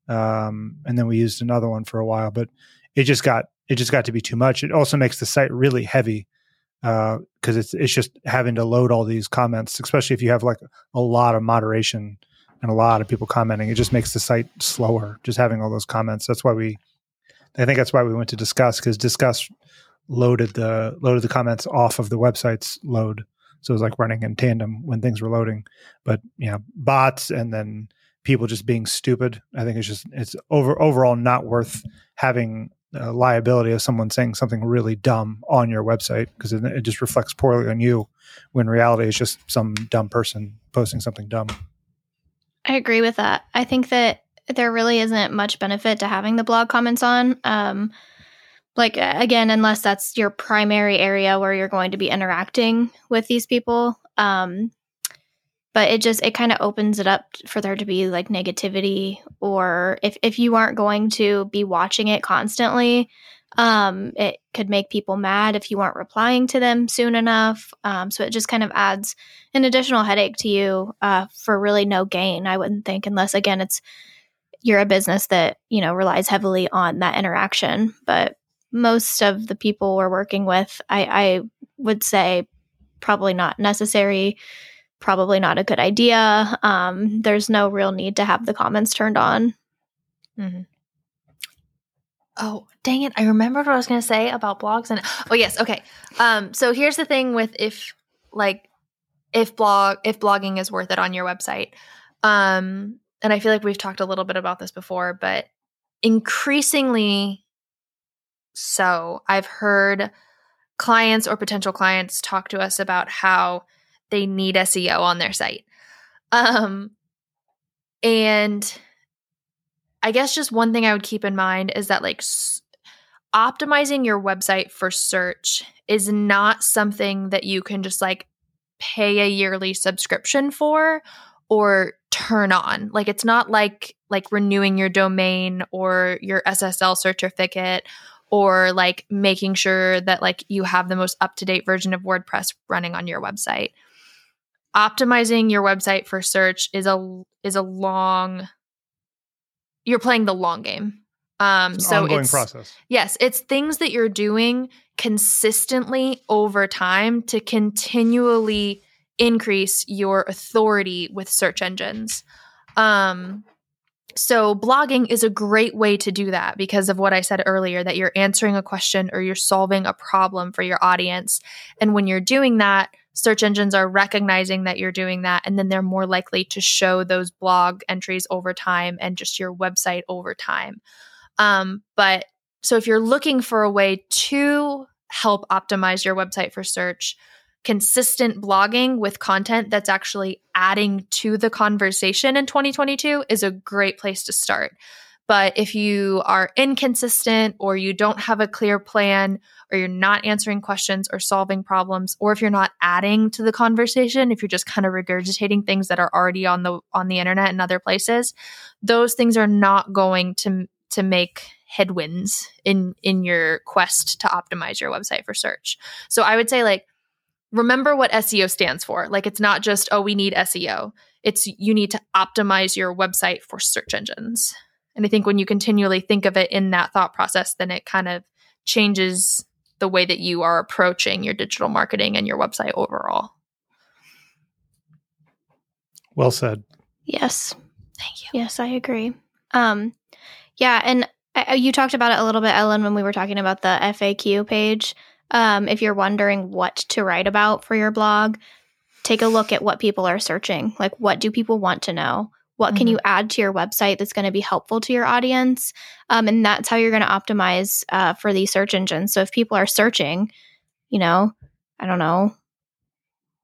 um, and then we used another one for a while. But it just got it just got to be too much. It also makes the site really heavy because uh, it's it's just having to load all these comments, especially if you have like a lot of moderation and a lot of people commenting. It just makes the site slower just having all those comments. That's why we, I think that's why we went to Disqus because Disqus loaded the loaded the comments off of the website's load, so it was like running in tandem when things were loading. But you know, bots and then people just being stupid. I think it's just it's over overall not worth having uh, liability of someone saying something really dumb on your website because it, it, just reflects poorly on you when reality is just some dumb person posting something dumb. I agree with that. I think that there really isn't much benefit to having the blog comments on. Um, like again, unless that's your primary area where you're going to be interacting with these people. Um, but it just it kind of opens it up for there to be like negativity or if if you aren't going to be watching it constantly um it could make people mad if you aren't replying to them soon enough um so it just kind of adds an additional headache to you uh for really no gain i wouldn't think unless again it's you're a business that you know relies heavily on that interaction but most of the people we're working with i i would say probably not necessary probably not a good idea. Um, there's no real need to have the comments turned on. Mm-hmm. Oh, dang it. I remembered what I was going to say about blogs and oh yes, okay. Um so here's the thing with if like if blog if blogging is worth it on your website. Um and I feel like we've talked a little bit about this before, but increasingly so I've heard clients or potential clients talk to us about how they need SEO on their site. Um, and I guess just one thing I would keep in mind is that like s- optimizing your website for search is not something that you can just like pay a yearly subscription for or turn on. Like it's not like like renewing your domain or your SSL certificate or like making sure that like you have the most up-to-date version of WordPress running on your website optimizing your website for search is a is a long you're playing the long game. Um it's so ongoing it's process. Yes, it's things that you're doing consistently over time to continually increase your authority with search engines. Um so blogging is a great way to do that because of what I said earlier that you're answering a question or you're solving a problem for your audience. And when you're doing that, search engines are recognizing that you're doing that and then they're more likely to show those blog entries over time and just your website over time. Um, but so if you're looking for a way to help optimize your website for search consistent blogging with content that's actually adding to the conversation in 2022 is a great place to start But if you are inconsistent or you don't have a clear plan or you're not answering questions or solving problems or if you're not adding to the conversation, if you're just kind of regurgitating things that are already on the on the internet and other places, those things are not going to to make headwinds in in your quest to optimize your website for search. So I would say like remember what SEO stands for. Like it's not just oh we need SEO. It's you need to optimize your website for search engines. And I think when you continually think of it in that thought process, then it kind of changes the way that you are approaching your digital marketing and your website overall. Well said. Yes. Thank you. Yes, I agree. Um, yeah, and uh, you talked about it a little bit, Ellen, when we were talking about the FAQ page. Um, if you're wondering what to write about for your blog, take a look at what people are searching. Like, what do people want to know? What can Mhm. you add to your website that's going to be helpful to your audience? Um, and that's how you're going to optimize uh, for these search engines. So if people are searching, you know, I don't know,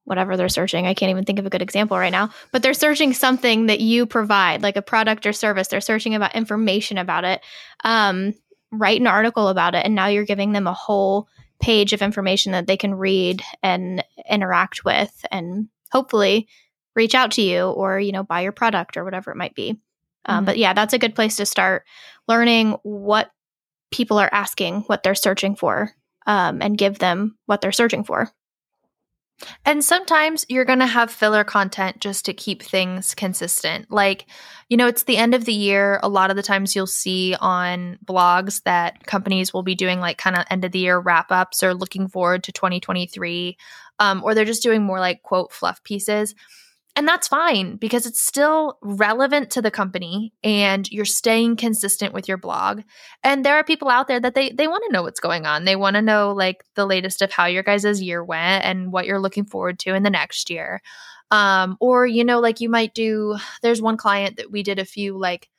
whatever they're searching, I can't even think of a good example right now, but they're searching something that you provide, like a product or service. They're searching about information about it. Um, write an article about it. And now you're giving them a whole page of information that they can read and interact with and hopefully reach out to you or you know buy your product or whatever it might be um, Mhm. but yeah that's a good place to start learning what people are asking what they're searching for um, and give them what they're searching for And sometimes you're going to have filler content just to keep things consistent. Like, you know, it's the end of the year. A lot of the times you'll see on blogs that companies will be doing like kind of end of the year wrap ups or looking forward to 2023, um, or they're just doing more like quote fluff pieces. And that's fine because it's still relevant to the company and you're staying consistent with your blog. And there are people out there that they they want to know what's going on. They want to know like the latest of how your guys' year went and what you're looking forward to in the next year. Um, or you know, like you might do. There's one client that we did a few like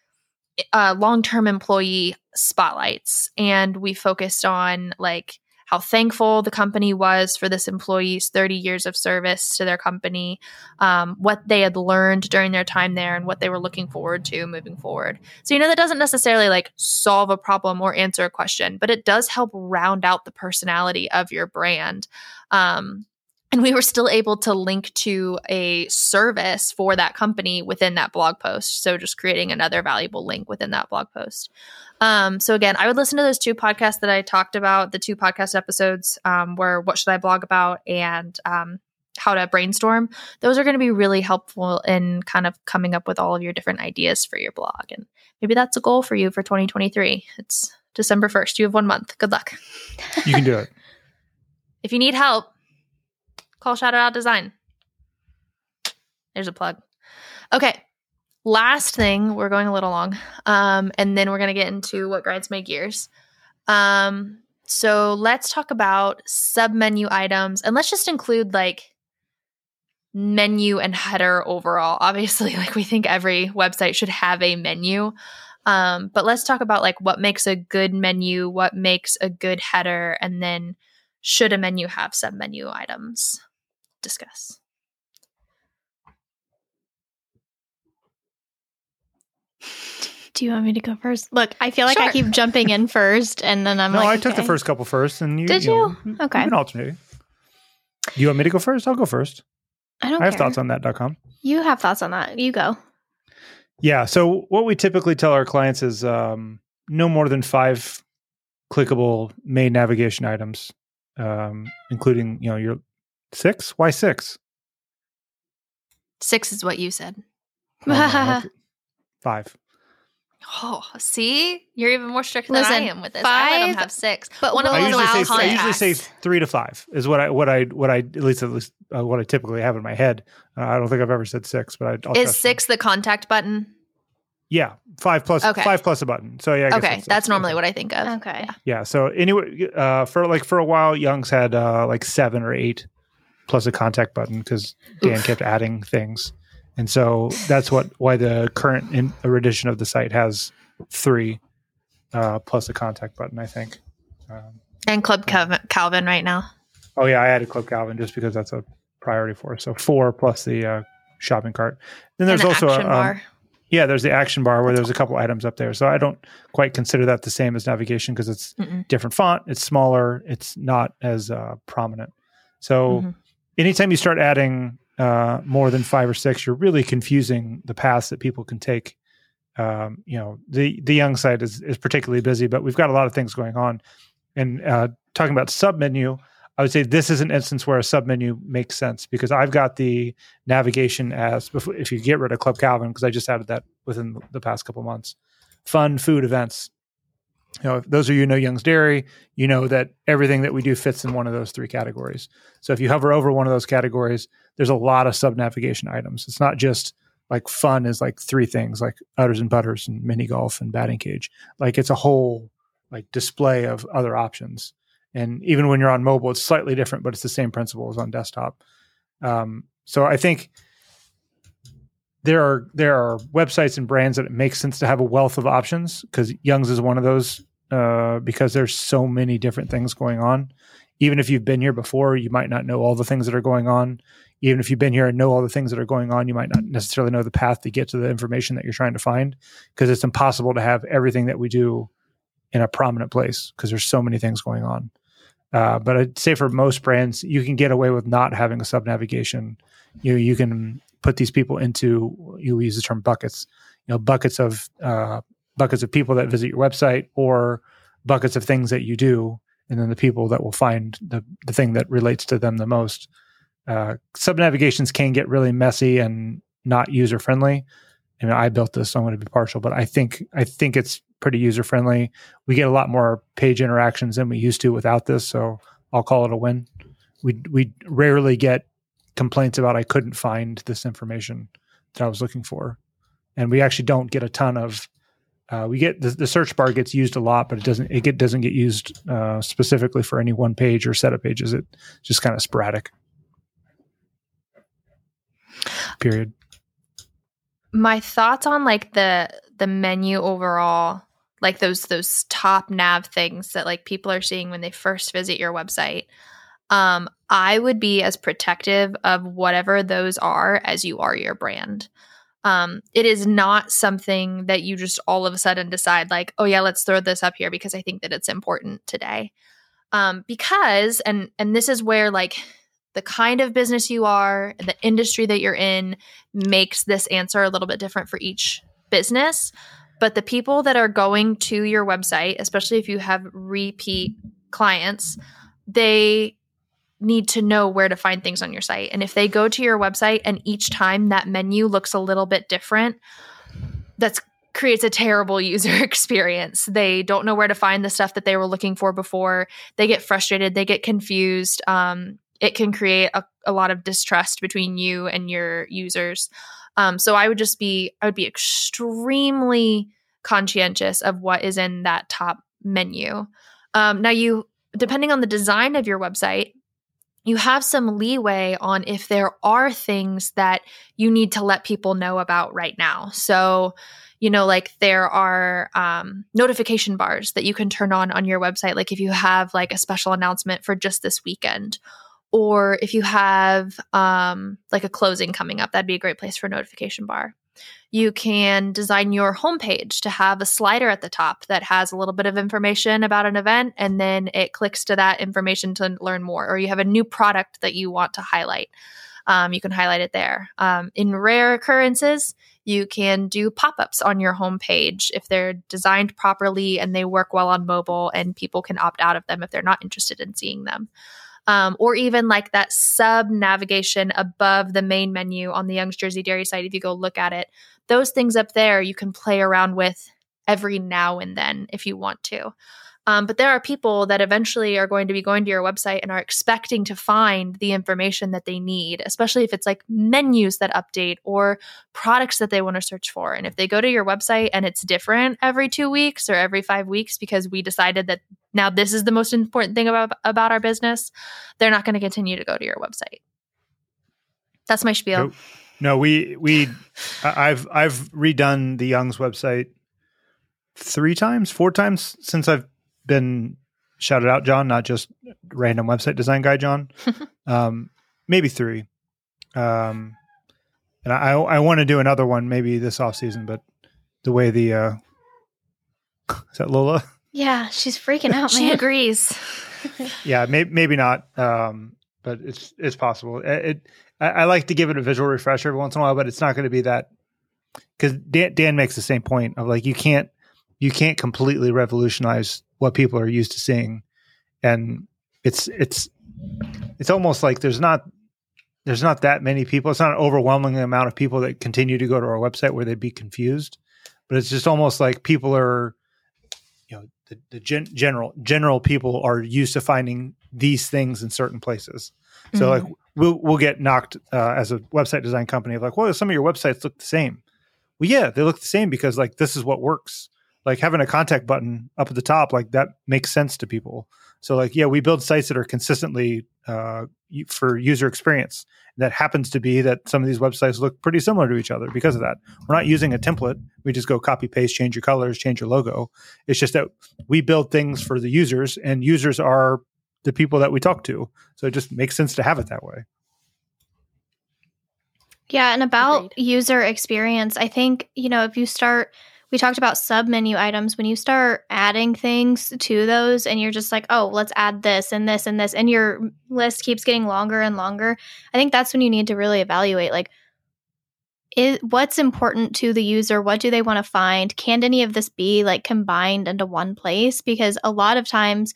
uh, long-term employee spotlights, and we focused on like how thankful the company was for this employee's 30 years of service to their company, um, what they had learned during their time there, and what they were looking forward to moving forward. So, you know, that doesn't necessarily like solve a problem or answer a question, but it does help round out the personality of your brand. Um, and we were still able to link to a service for that company within that blog post. So, just creating another valuable link within that blog post. Um, so again, I would listen to those two podcasts that I talked about, the two podcast episodes um, where what should I blog about and um, how to brainstorm. Those are going to be really helpful in kind of coming up with all of your different ideas for your blog. And maybe that's a goal for you for 2023. It's December 1st. You have one month. Good luck. You can do it. If you need help, call Shout It Out Design. There's a plug. Okay. Last thing, we're going a little long. Um, and then we're going to get into what grinds my gears. Um, so let's talk about sub menu items and let's just include like menu and header overall. Obviously, like we think every website should have a menu. Um, but let's talk about like what makes a good menu, what makes a good header, and then should a menu have sub menu items? Discuss. Do you want me to go first look i feel like i keep jumping in first and then i'm no, like I took the first couple first, and you Did know, you? you Okay. can alternate. Do you want me to go first? I'll go first. i don't I have care. thoughts on that.com. you have thoughts on that you go Yeah. So what we typically tell our clients is um, no more than five clickable main navigation items, um, including you know your six. Why six? Six is what you said. Oh. Five. Oh, see, you're even more strict than I am with this. Five, I let them have six, but one of we'll I those usually allow say I usually say three to five is what I what I what I at least at least uh, what I typically have in my head. Uh, I don't think I've ever said six, but I, I'll is trust you. six the contact button? Yeah, five plus Okay. five plus a button. So yeah, I guess Okay, that's normally what I think of. okay Yeah. So anyway, uh, for like for a while, Young's had uh, like seven or eight plus a contact button because Dan Oof. kept adding things, and so that's what why the current in, edition of the site has three uh, plus a contact button. I think. Um, And Club Calvin, Calvin right now. oh yeah, I added Club Calvin just because that's a priority for us. So four plus the uh, shopping cart. Then there's also a, um. Yeah, there's the action bar where there's a couple items up there. So I don't quite consider that the same as navigation because it's Mm-mm. different font, it's smaller, it's not as uh, prominent. So Mhm. anytime you start adding uh, more than five or six, you're really confusing the paths that people can take. Um, you know, the the young site is is particularly busy, but we've got a lot of things going on. And uh, talking about submenu, I would say this is an instance where a submenu makes sense because I've got the navigation as if you get rid of Club Calvin because I just added that within the past couple months. Fun food events. You know, those of you know Young's Dairy, you know that everything that we do fits in one of those three categories. So if you hover over one of those categories, there's a lot of sub navigation items. It's not just like fun is like three things like Udders and Putters and mini golf and batting cage. Like it's a whole like display of other options. And even when you're on mobile, it's slightly different, but it's the same principle as on desktop. Um, so I think there are there are websites and brands that it makes sense to have a wealth of options because Young's is one of those uh, because there's so many different things going on. Even if you've been here before, you might not know all the things that are going on. Even if you've been here and know all the things that are going on, you might not necessarily know the path to get to the information that you're trying to find because it's impossible to have everything that we do in a prominent place because there's so many things going on. Uh, but I'd say for most brands, you can get away with not having a sub navigation. You you can put these people into you use the term buckets. You know, buckets of uh, buckets of people that visit your website or buckets of things that you do, and then the people that will find the the thing that relates to them the most. Uh, sub navigations can get really messy and not user friendly. I mean, I built this, so I'm going to be partial, but I think I think it's pretty user friendly. We get a lot more page interactions than we used to without this, so I'll call it a win. We we rarely get complaints about I couldn't find this information that I was looking for, and we actually don't get a ton of. Uh, we get the, the search bar gets used a lot, but it doesn't it get, doesn't get used uh, specifically for any one page or set of pages. It just kind of sporadic. Period. my thoughts on like the the menu overall like those those top nav things that like people are seeing when they first visit your website um i would be as protective of whatever those are as you are your brand um it is not something that you just all of a sudden decide like oh yeah let's throw this up here because i think that it's important today um because and and this is where like the kind of business you are the industry that you're in makes this answer a little bit different for each business. But the people that are going to your website, especially if you have repeat clients, they need to know where to find things on your site. And if they go to your website and each time that menu looks a little bit different, that's creates a terrible user experience. They don't know where to find the stuff that they were looking for before. They get frustrated, they get confused. Um, it can create a, a lot of distrust between you and your users. Um, so I would just be, I would be extremely conscientious of what is in that top menu. Um, now, you, depending on the design of your website, you have some leeway on if there are things that you need to let people know about right now. So, you know, like there are um, notification bars that you can turn on on your website. Like if you have like a special announcement for just this weekend, or if you have um, like a closing coming up, that'd be a great place for a notification bar. You can design your homepage to have a slider at the top that has a little bit of information about an event, and then it clicks to that information to learn more. Or you have a new product that you want to highlight. Um, you can highlight it there. Um, in rare occurrences, you can do pop ups on your homepage if they're designed properly and they work well on mobile, and people can opt out of them if they're not interested in seeing them um, or even like that sub navigation above the main menu on the Young's Jersey Dairy site. If you go look at it, those things up there you can play around with every now and then if you want to. Um, but there are people that eventually are going to be going to your website and are expecting to find the information that they need, especially if it's like menus that update or products that they want to search for. And if they go to your website and it's different every two weeks or every five weeks because we decided that now this is the most important thing about, about our business, they're not going to continue to go to your website. That's my spiel. No, we we I've I've redone the Young's website three times, four times since I've been Shout It Out, John, not just random website design guy, John. um, maybe three. Um, and I I want to do another one maybe this off season, but the way the uh, is that Lola? Yeah, she's freaking out, she agrees. yeah, maybe maybe not, um, but it's it's possible. It, it I, I, like to give it a visual refresh every once in a while, but it's not going to be that because Dan, Dan makes the same point of like you can't you can't completely revolutionize what people are used to seeing, and it's it's it's almost like there's not there's not that many people. It's not an overwhelming amount of people that continue to go to our website where they'd be confused, but it's just almost like people are you know the, the gen- general general people are used to finding these things in certain places. So mm-hmm. like we'll we'll get knocked uh, as a website design company of like, well, some of your websites look the same. Well, yeah, they look the same because like this is what works. Like having a contact button up at the top, like that makes sense to people. So like yeah, we build sites that are consistently uh, for user experience. That happens to be that some of these websites look pretty similar to each other because of that. We're not using a template. We just go copy paste, change your colors, change your logo. It's just that we build things for the users, and users are the people that we talk to. So it just makes sense to have it that way. Yeah, and about Agreed. user experience, I think, you know, if you start we talked about sub menu items. When you start adding things to those and you're just like oh let's add this and this and this and your list keeps getting longer and longer i think that's when you need to really evaluate like is, what's important to the user? What do they want to find? Can any of this be like combined into one place? Because a lot of times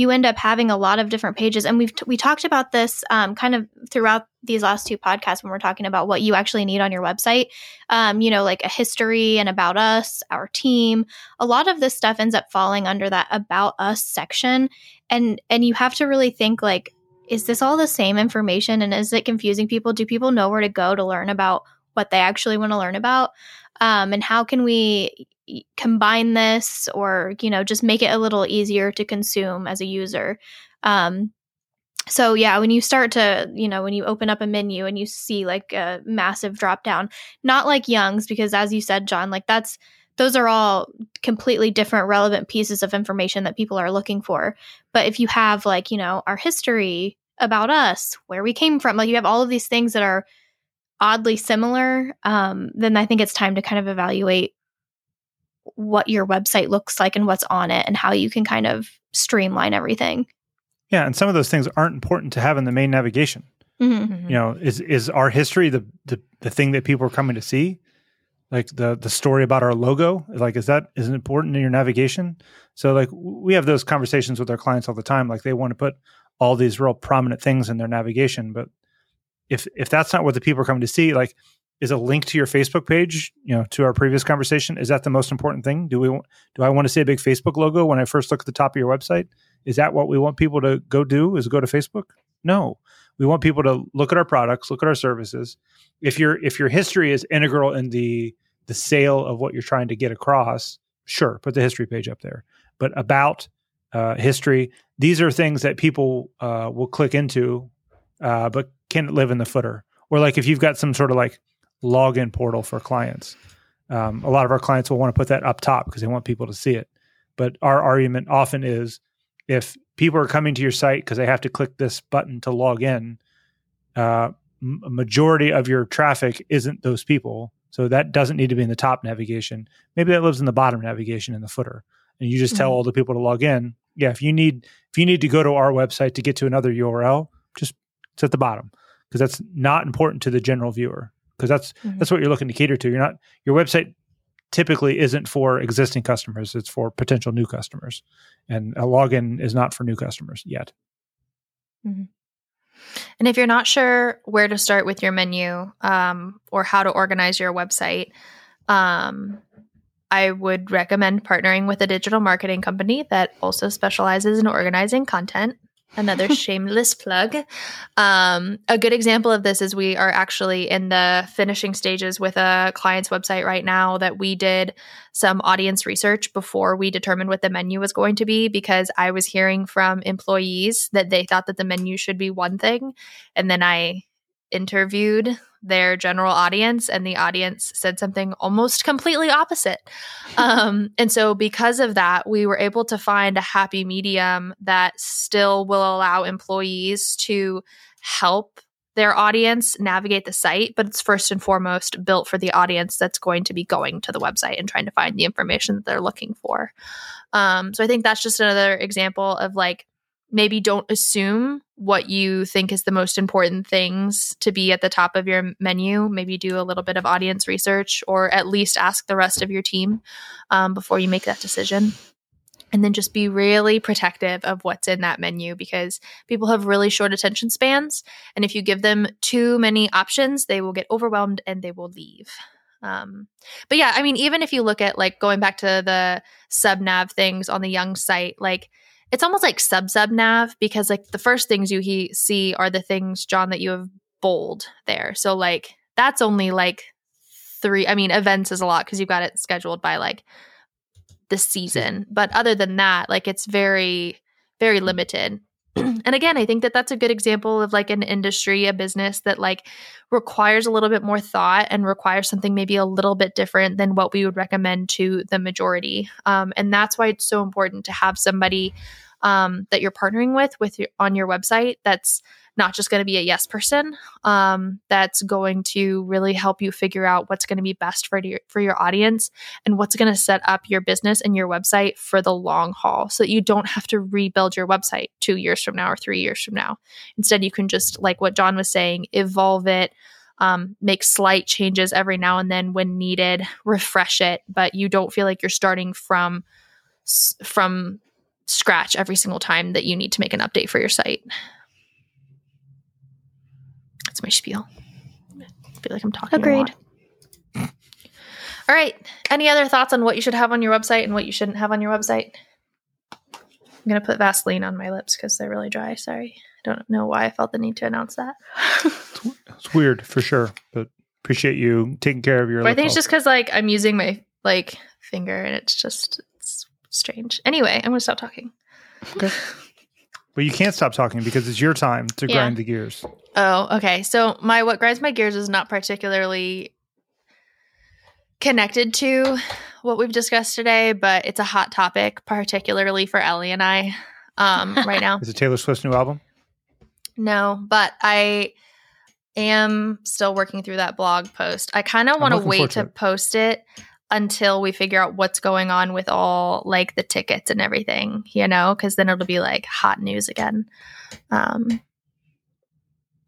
you end up having a lot of different pages. And we've t- we talked about this um, kind of throughout these last two podcasts when we're talking about what you actually need on your website. Um, you know, like a history and about us, our team. A lot of this stuff ends up falling under that about us section, and and you have to really think like, is this all the same information, and is it confusing people? Do people know where to go to learn about what they actually want to learn about? Um, and how can we combine this or you know just make it a little easier to consume as a user. Um, so yeah when you start to you know when you open up a menu and you see like a massive drop down not like young's because as you said john like that's those are all completely different relevant pieces of information that people are looking for. But if you have like you know our history about us where we came from like you have all of these things that are oddly similar um, then i think it's time to kind of evaluate what your website looks like and what's on it and how you can kind of streamline everything. Yeah, and some of those things aren't important to have in the main navigation. Mm-hmm. mm-hmm. You know, is is our history the, the the thing that people are coming to see? Like the the story about our logo, like is that is it important in your navigation? So like we have those conversations with our clients all the time. Like they want to put all these real prominent things in their navigation, but if if that's not what the people are coming to see, like is a link to your Facebook page, you know, to our previous conversation, is that the most important thing? Do we do I want to see a big Facebook logo when I first look at the top of your website? Is that what we want people to go do? Is go to Facebook? No. We want people to look at our products, look at our services. If your if your history is integral in the the sale of what you're trying to get across, sure, put the history page up there. But about uh, history, these are things that people uh, will click into, uh, but can't live in the footer. Or like if you've got some sort of like login portal for clients. Um, a lot of our clients will want to put that up top because they want people to see it. But our argument often is if people are coming to your site because they have to click this button to log in, uh, a majority of your traffic isn't those people. So that doesn't need to be in the top navigation. Maybe that lives in the bottom navigation in the footer. And you just mm-hmm. tell all the people to log in. Yeah, if you need if you need to go to our website to get to another URL, just it's at the bottom because that's not important to the general viewer because that's mm-hmm. that's what you're looking to cater to. You're not your website typically isn't for existing customers; it's for potential new customers, and a login is not for new customers yet. Mm-hmm. And if you're not sure where to start with your menu um, or how to organize your website, um, I would recommend partnering with a digital marketing company that also specializes in organizing content another shameless plug. Um, a good example of this is we are actually in the finishing stages with a client's website right now that we did some audience research before we determined what the menu was going to be because I was hearing from employees that they thought that the menu should be one thing. And then I interviewed their general audience and the audience said something almost completely opposite um, and so because of that we were able to find a happy medium that still will allow employees to help their audience navigate the site, but it's first and foremost built for the audience that's going to be going to the website and trying to find the information that they're looking for. Um, so I think that's just another example of like maybe don't assume what you think is the most important things to be at the top of your menu. Maybe do a little bit of audience research or at least ask the rest of your team um, before you make that decision. And then just be really protective of what's in that menu because people have really short attention spans. And if you give them too many options, they will get overwhelmed and they will leave. Um, but yeah, I mean, even if you look at like going back to the sub nav things on the Young site, like it's almost like sub sub nav because like the first things you he- see are the things John that you have bold there. So like that's only like three. I mean, events is a lot because you've got it scheduled by like the season, mm-hmm. but other than that, like it's very very limited. and again, I think that that's a good example of like an industry, a business that like requires a little bit more thought and requires something maybe a little bit different than what we would recommend to the majority. Um, and that's why it's so important to have somebody um, that you're partnering with with your, on your website that's not just going to be a yes person um, that's going to really help you figure out what's going to be best for your for your audience and what's going to set up your business and your website for the long haul so that you don't have to rebuild your website 2 years from now or 3 years from now. Instead you can just like what John was saying evolve it um, make slight changes every now and then when needed refresh it but you don't feel like you're starting from from scratch every single time that you need to make an update for your site that's my spiel. I feel like I'm talking. Agreed. All right. Any other thoughts on what you should have on your website and what you shouldn't have on your website? I'm gonna put Vaseline on my lips because they're really dry. Sorry. I don't know why I felt the need to announce that. it's weird for sure, but appreciate you taking care of your. I think it's just because like I'm using my like finger and it's just it's strange. Anyway, I'm gonna stop talking. Okay. But you can't stop talking because it's your time to Yeah. grind the gears. Oh, okay. So my what grinds my gears is not particularly connected to what we've discussed today, but it's a hot topic, particularly for Ellie and I um, right now. Is it Taylor Swift's new album? No, but I am still working through that blog post. I kind of want to wait to it. post it until we figure out what's going on with all like the tickets and everything, you know, because then it'll be like hot news again. Um,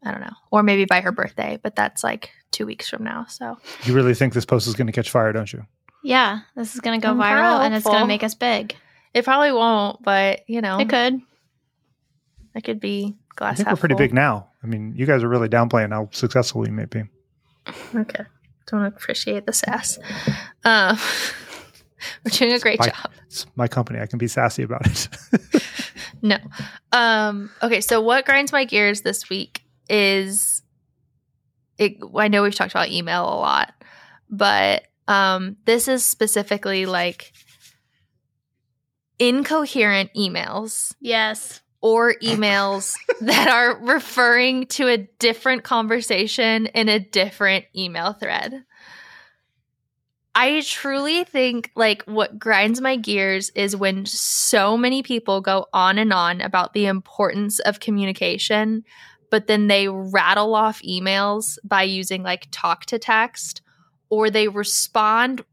I don't know, or maybe by her birthday, but that's like two weeks from now. So You really think this post is going to catch fire, don't you? Yeah, this is going to go I'm kinda viral and it's going to make us big. it probably won't, but you know, It could. it could be glass. I think we're pretty full. big now. I mean, you guys are really downplaying how successful we may be. Okay. Don't appreciate the sass. Um, we're doing a great My- job. It's my company. I can be sassy about it. No. Um, okay, so what grinds my gears this week is it I know we've talked about email a lot, but um this is specifically like incoherent emails Yes. Or emails that are referring to a different conversation in a different email thread. I truly think like what grinds my gears is when so many people go on and on about the importance of communication, but then they rattle off emails by using like talk to text or they respond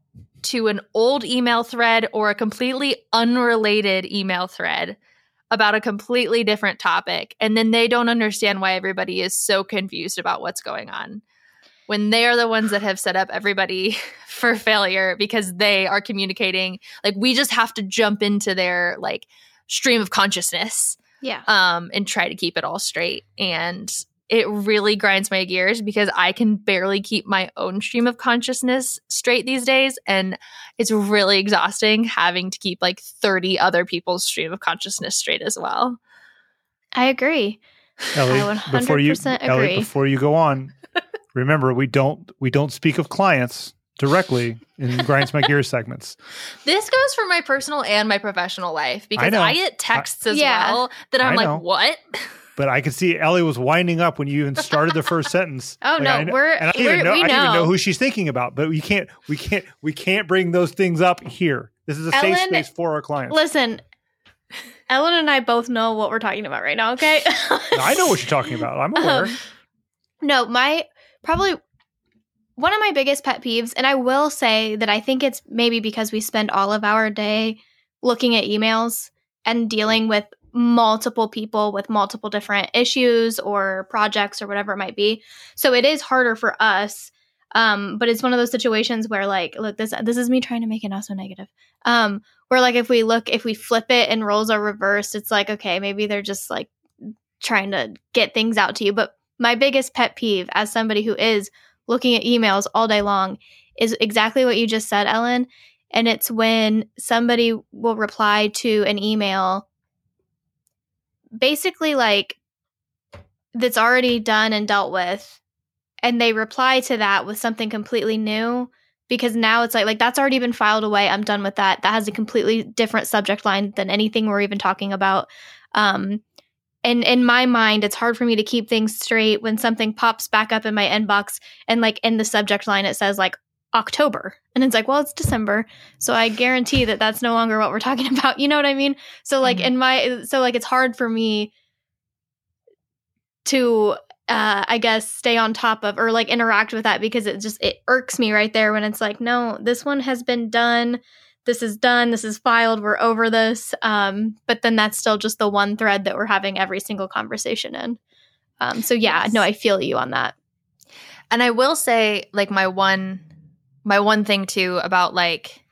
to an old email thread or a completely unrelated email thread about a completely different topic and then they don't understand why everybody is so confused about what's going on when they are the ones that have set up everybody for failure because they are communicating like we just have to jump into their like stream of consciousness Yeah. um and try to keep it all straight and it really grinds my gears because I can barely keep my own stream of consciousness straight these days. And it's really exhausting having to keep like 30 other people's stream of consciousness straight as well. I agree. Ellie, I before you 100% Ellie, before you go on, remember we don't we don't speak of clients directly in grinds my gears segments. This goes for my personal and my professional life because know. I, get texts as Yeah. well that I'm I like, what? But I could see Ellie was winding up when you even started the first sentence. Oh, Like, no, I we're- and I we're- even know I even know. who she's thinking about. But we can't we can't we can't bring those things up here. This is a safe space for our clients. Listen, Ellen and I both know what we're talking about right now, okay? I know what you're talking about. I'm aware. Um, No, my probably one of my biggest pet peeves, and I will say that I think it's maybe because we spend all of our day looking at emails and dealing with multiple people with multiple different issues or projects or whatever it might be. So it is harder for us. Um, but it's one of those situations where like, look, this this is me trying to make it not so negative. Um, where like if we look, if we flip it and roles are reversed, it's like, okay, maybe they're just like trying to get things out to you. But my biggest pet peeve as somebody who is looking at emails all day long is exactly what you just said, Ellen. And it's when somebody will reply to an email basically like that's already done and dealt with and they reply to that with something completely new because now it's like like that's already been filed away i'm done with that. That has a completely different subject line than anything we're even talking about. Um and in my mind it's hard for me to keep things straight when something pops back up in my inbox and like in the subject line it says like october. And it's like well it's december so i guarantee that that's no longer what we're talking about. You know what i mean? So like mm-hmm. in my so like it's hard for me to uh i guess stay on top of or like interact with that because it just it irks me right there when it's like no this one has been done. This is done. This is filed. We're over this. Um but then that's still just the one thread that we're having every single conversation in. Um so yeah yes. no i feel you on that. And i will say like my one my one thing too about like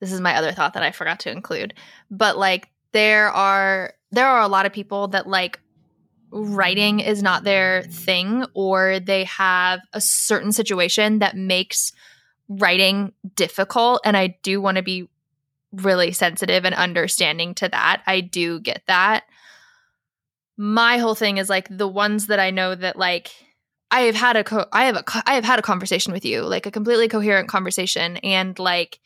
this is my other thought that I forgot to include, but like there are there are a lot of people that like writing is not their thing or they have a certain situation that makes writing difficult and I do want to be really sensitive and understanding to that. I do get that. My whole thing is like the ones that I know that like I have had a co- I have a I have had a conversation with you, like a completely coherent conversation, and like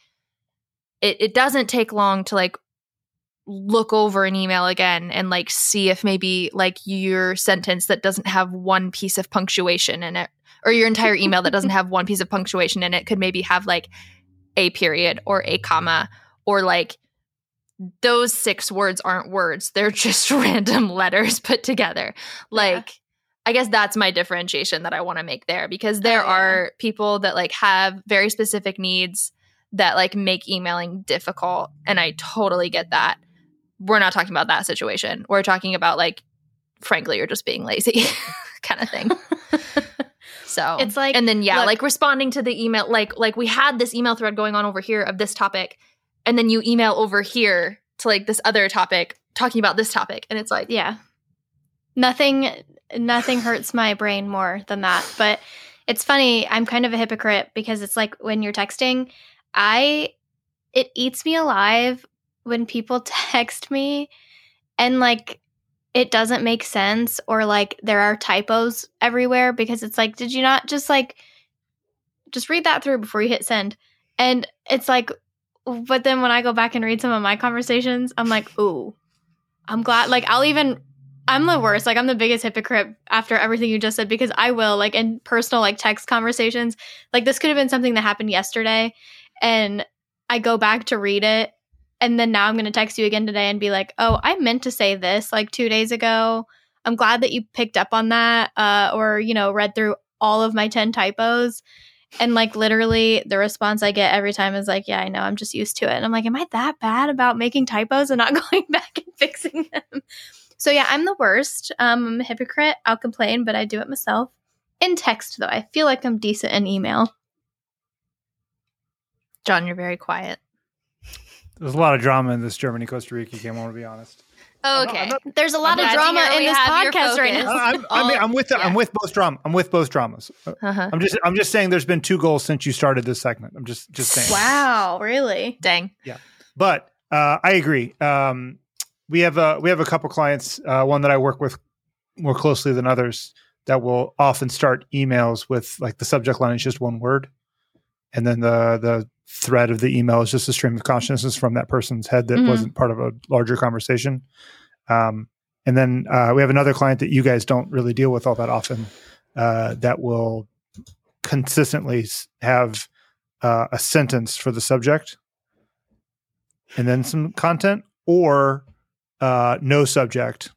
it it doesn't take long to like look over an email again and like see if maybe like your sentence that doesn't have one piece of punctuation in it or your entire email that doesn't have one piece of punctuation in it could maybe have like a period or a comma or like those six words aren't words. They're just random letters put together. Like I guess that's my differentiation that I want to make there because there oh, yeah. are people that like have very specific needs that like make emailing difficult and I totally get that. We're not talking about that situation. We're talking about like frankly you're just being lazy kind of thing. so it's like and then yeah, look, like responding to the email like like we had this email thread going on over here of this topic and then you email over here to like this other topic talking about this topic and it's like yeah nothing nothing hurts my brain more than that. But it's funny, I'm kind of a hypocrite because it's like when you're texting, I it eats me alive when people text me and like it doesn't make sense or like there are typos everywhere because it's like did you not just like just read that through before you hit send and it's like but then when i go back and read some of my conversations i'm like ooh i'm glad like i'll even I'm the worst. Like I'm the biggest hypocrite after everything you just said because I will like in personal like text conversations. Like this could have been something that happened yesterday and I go back to read it and then now I'm going to text you again today and be like, "Oh, I meant to say this like 2 days ago. I'm glad that you picked up on that uh or, you know, read through all of my 10 typos." And like literally the response I get every time is like, yeah, I know, I'm just used to it. And I'm like, am I that bad about making typos and not going back and fixing them? So yeah, I'm the worst. Um, I'm a hypocrite. I'll complain, but I do it myself. In text, though, I feel like I'm decent in email. John, you're very quiet. There's a lot of drama in this Germany Costa Rica game. I want to be honest. Oh, okay. I'm not, I'm not, There's a lot of drama in this podcast right now. I'm, I mean, I'm with the, yeah. I'm with both drama. I'm with both dramas. Uh-huh. I'm just I'm just saying there's been two goals since you started this segment. I'm just just saying. Wow, really? Dang. Yeah, but uh, I agree. Um, we have a we have a couple clients. Uh, one that I work with more closely than others that will often start emails with like the subject line is just one word, and then the the thread of the email is just a stream of consciousness from that person's head that mm-hmm. wasn't part of a larger conversation. Um, and then uh, we have another client that you guys don't really deal with all that often uh, that will consistently have uh, a sentence for the subject and then some content or uh, no subject,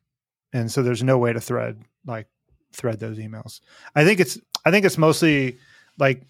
and so there's no way to thread like thread those emails. I think it's I think it's mostly like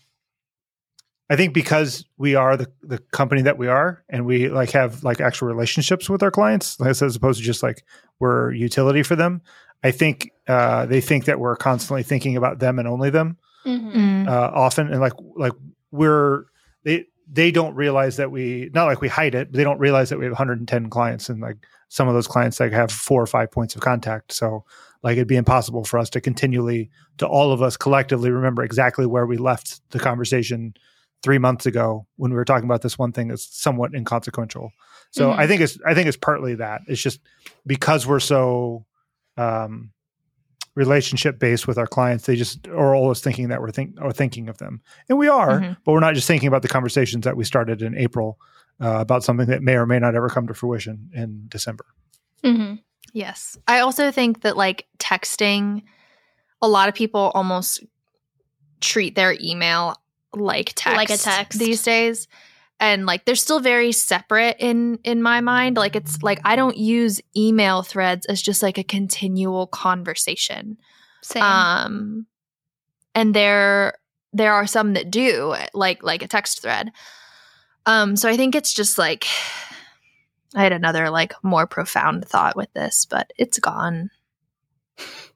I think because we are the, the company that we are and we like have like actual relationships with our clients, as opposed to just like we're utility for them. I think uh, they think that we're constantly thinking about them and only them Mm-hmm. uh, often, and like like we're they they don't realize that we not like we hide it, but they don't realize that we have 110 clients and like some of those clients like have four or five points of contact. So like it'd be impossible for us to continually to all of us collectively remember exactly where we left the conversation three months ago when we were talking about this one thing that's somewhat inconsequential. So Mhm. I think it's I think it's partly that it's just because we're so um, relationship based with our clients, they just are always thinking that we're think or thinking of them, and we are, Mhm. but we're not just thinking about the conversations that we started in April uh, about something that may or may not ever come to fruition in December. Mm-hmm. Yes. I also think that like texting, a lot of people almost treat their email like text, Like a text. these days. And like they're still very separate in in my mind. Like it's like I don't use email threads as just like a continual conversation. Same. Um and there there are some that do like like a text thread. Um so I think it's just like I had another like more profound thought with this, but it's gone.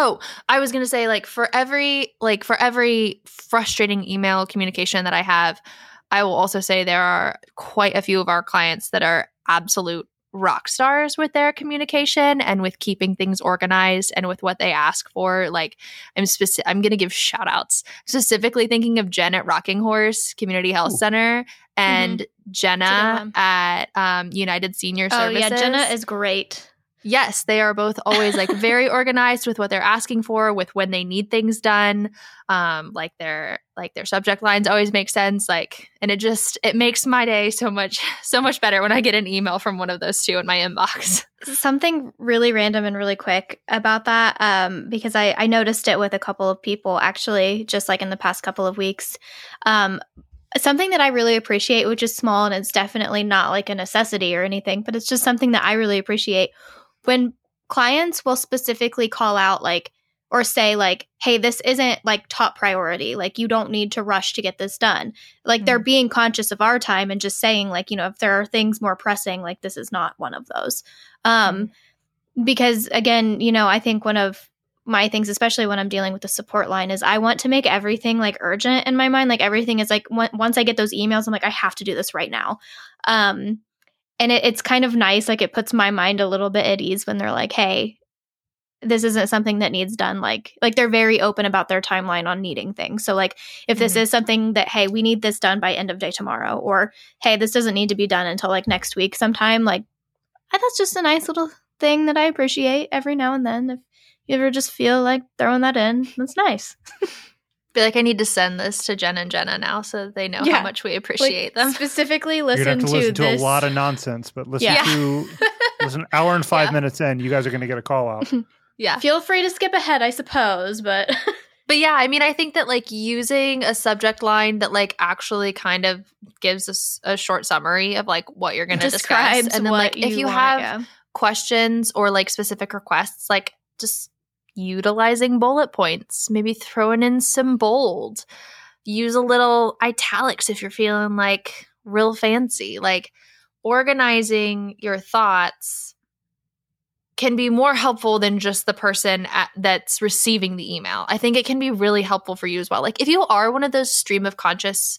Oh, I was going to say like for every like for every frustrating email communication that I have, I will also say there are quite a few of our clients that are absolute rock stars with their communication and with keeping things organized and with what they ask for. Like I'm specific I'm going to give shout outs. Specifically thinking of Jen at Rocking Horse Community Health Ooh. Center and Jenna at um, United Senior oh Services. yeah, Jenna is great. Yes, they are both always like very organized with what they're asking for, with when they need things done. Um, like their like their subject lines always make sense. Like, and it just it makes my day so much so much better when I get an email from one of those two in my inbox. something really random and really quick about that um, because I, I noticed it with a couple of people actually just like in the past couple of weeks um, something that i really appreciate which is small and it's definitely not like a necessity or anything but it's just something that i really appreciate when clients will specifically call out like or say like hey this isn't like top priority. Like you don't need to rush to get this done. Like they're being conscious of our time and just saying like you know if there are things more pressing like this is not one of those. Um because again you know i think one of my things especially when i'm dealing with the support line is i want to make everything like urgent in my mind. Like everything is like on- once i get those emails i'm like i have to do this right now. Um and it, it's kind of nice like it puts my mind a little bit at ease when they're like hey this isn't something that needs done like like they're very open about their timeline on needing things. So like if this Mhm. is something that hey we need this done by end of day tomorrow or hey this doesn't need to be done until like next week sometime like that's just a nice little thing that i appreciate every now and then if you ever just feel like throwing that in. That's nice Be like I need to send this to Jen and Jenna now so they know Yeah. how much we appreciate Like, them. specifically You're listen gonna have to, to listen to a lot of nonsense, but listen Yeah. to listen an hour and five Yeah. minutes in, you guys are going to get a call out. Yeah. feel free to skip ahead i suppose but But yeah, I mean, I think that like using a subject line that like actually kind of gives us a short summary of like what you're going to discuss, and then what like if you want, have yeah. questions or like specific requests, like just utilizing bullet points, maybe throwing in some bold, use a little italics if you're feeling like real fancy, like organizing your thoughts can be more helpful than just the person at, that's receiving the email. I think it can be really helpful for you as well. Like if you are one of those stream of conscious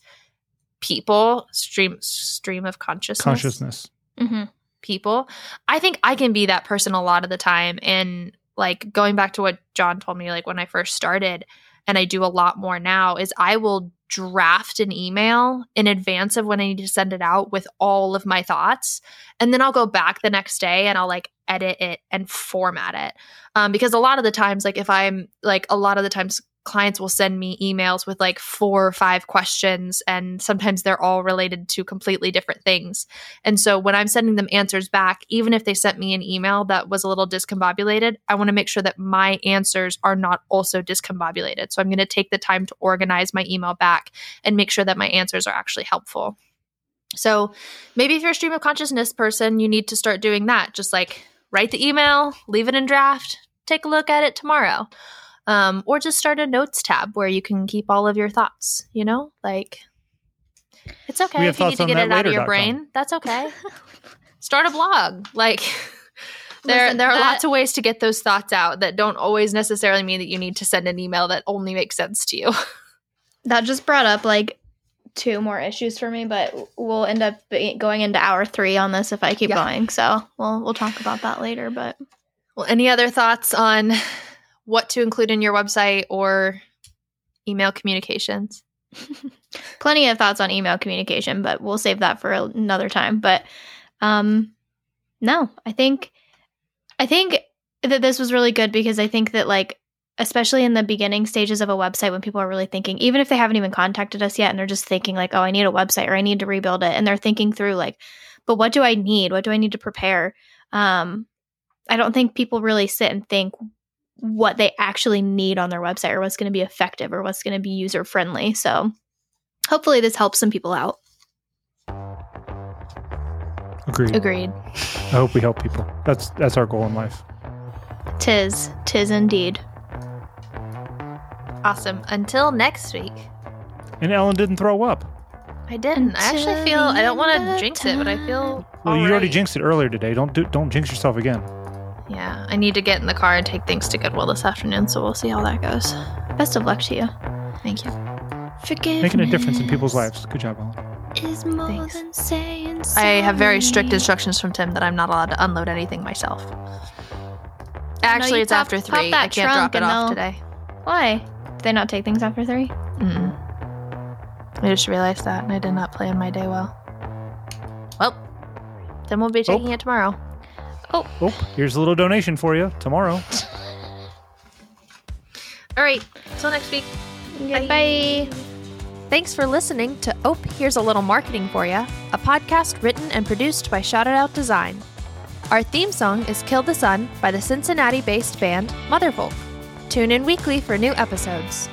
people, stream stream of consciousness, Consciousness. Mhm. people, I think I can be that person a lot of the time. And like going back to what John told me, like when I first started, and I do a lot more now, is I will draft an email in advance of when I need to send it out with all of my thoughts. And then I'll go back the next day and I'll like edit it and format it. Um, because a lot of the times, like if I'm like a lot of the times, clients will send me emails with like four or five questions, and sometimes they're all related to completely different things. And so when I'm sending them answers back, even if they sent me an email that was a little discombobulated, I want to make sure that my answers are not also discombobulated. So I'm going to take the time to organize my email back and make sure that my answers are actually helpful. So maybe if you're a stream of consciousness person, you need to start doing that. Just like write the email, leave it in draft, take a look at it tomorrow. Um, or just start a notes tab where you can keep all of your thoughts, you know? Like, it's okay if you need to get it out of your thatlater.com. brain. That's okay. start a blog. Like, there, Listen, there are that- lots of ways to get those thoughts out that don't always necessarily mean that you need to send an email that only makes sense to you. That just brought up like two more issues for me, but we'll end up going into hour three on this if I keep Yeah. going. So we'll we'll talk about that later. But Well, any other thoughts on what to include in your website or email communications? plenty of thoughts on email communication, but we'll save that for another time. But um no, I think I think that this was really good because I think that like especially in the beginning stages of a website when people are really thinking even if they haven't even contacted us yet and they're just thinking like oh I need a website or I need to rebuild it and they're thinking through like but what do I need? What do I need to prepare? Um I don't think people really sit and think what they actually need on their website or what's going to be effective or what's going to be user friendly. So hopefully this helps some people out. Agreed. Agreed. I hope we help people. That's that's our goal in life. Tis, tis indeed. Awesome. Until next week. And Ellen didn't throw up. I didn't. I actually feel I don't want to of jinx it, but I feel Well, you all already jinxed it earlier today. Don't do, don't jinx yourself again. Yeah, I need to get in the car and take things to Goodwill this afternoon, so we'll see how that goes. Best of luck to you. Thank you. Forgiveness Making a difference in people's lives. Good job, Ellen. Is more Thanks. than saying I have very strict sorry. instructions from Tim that I'm not allowed to unload anything myself. Actually, you it's pop- after pop three. that I can't trunk drop it and off they'll- today. Why? Do they not take things after three? Mm. I just realized that, and I did not plan my day well. Well, then we'll be taking it tomorrow. Oh, Oh, here's a little donation for you tomorrow. All right, till next week. Bye. Thanks for listening to Ope Here's a Little Marketing for You, a podcast written and produced by Shout It Out Design. Our theme song is Kill the Sun by the Cincinnati based band Motherfolk. Tune in weekly for new episodes.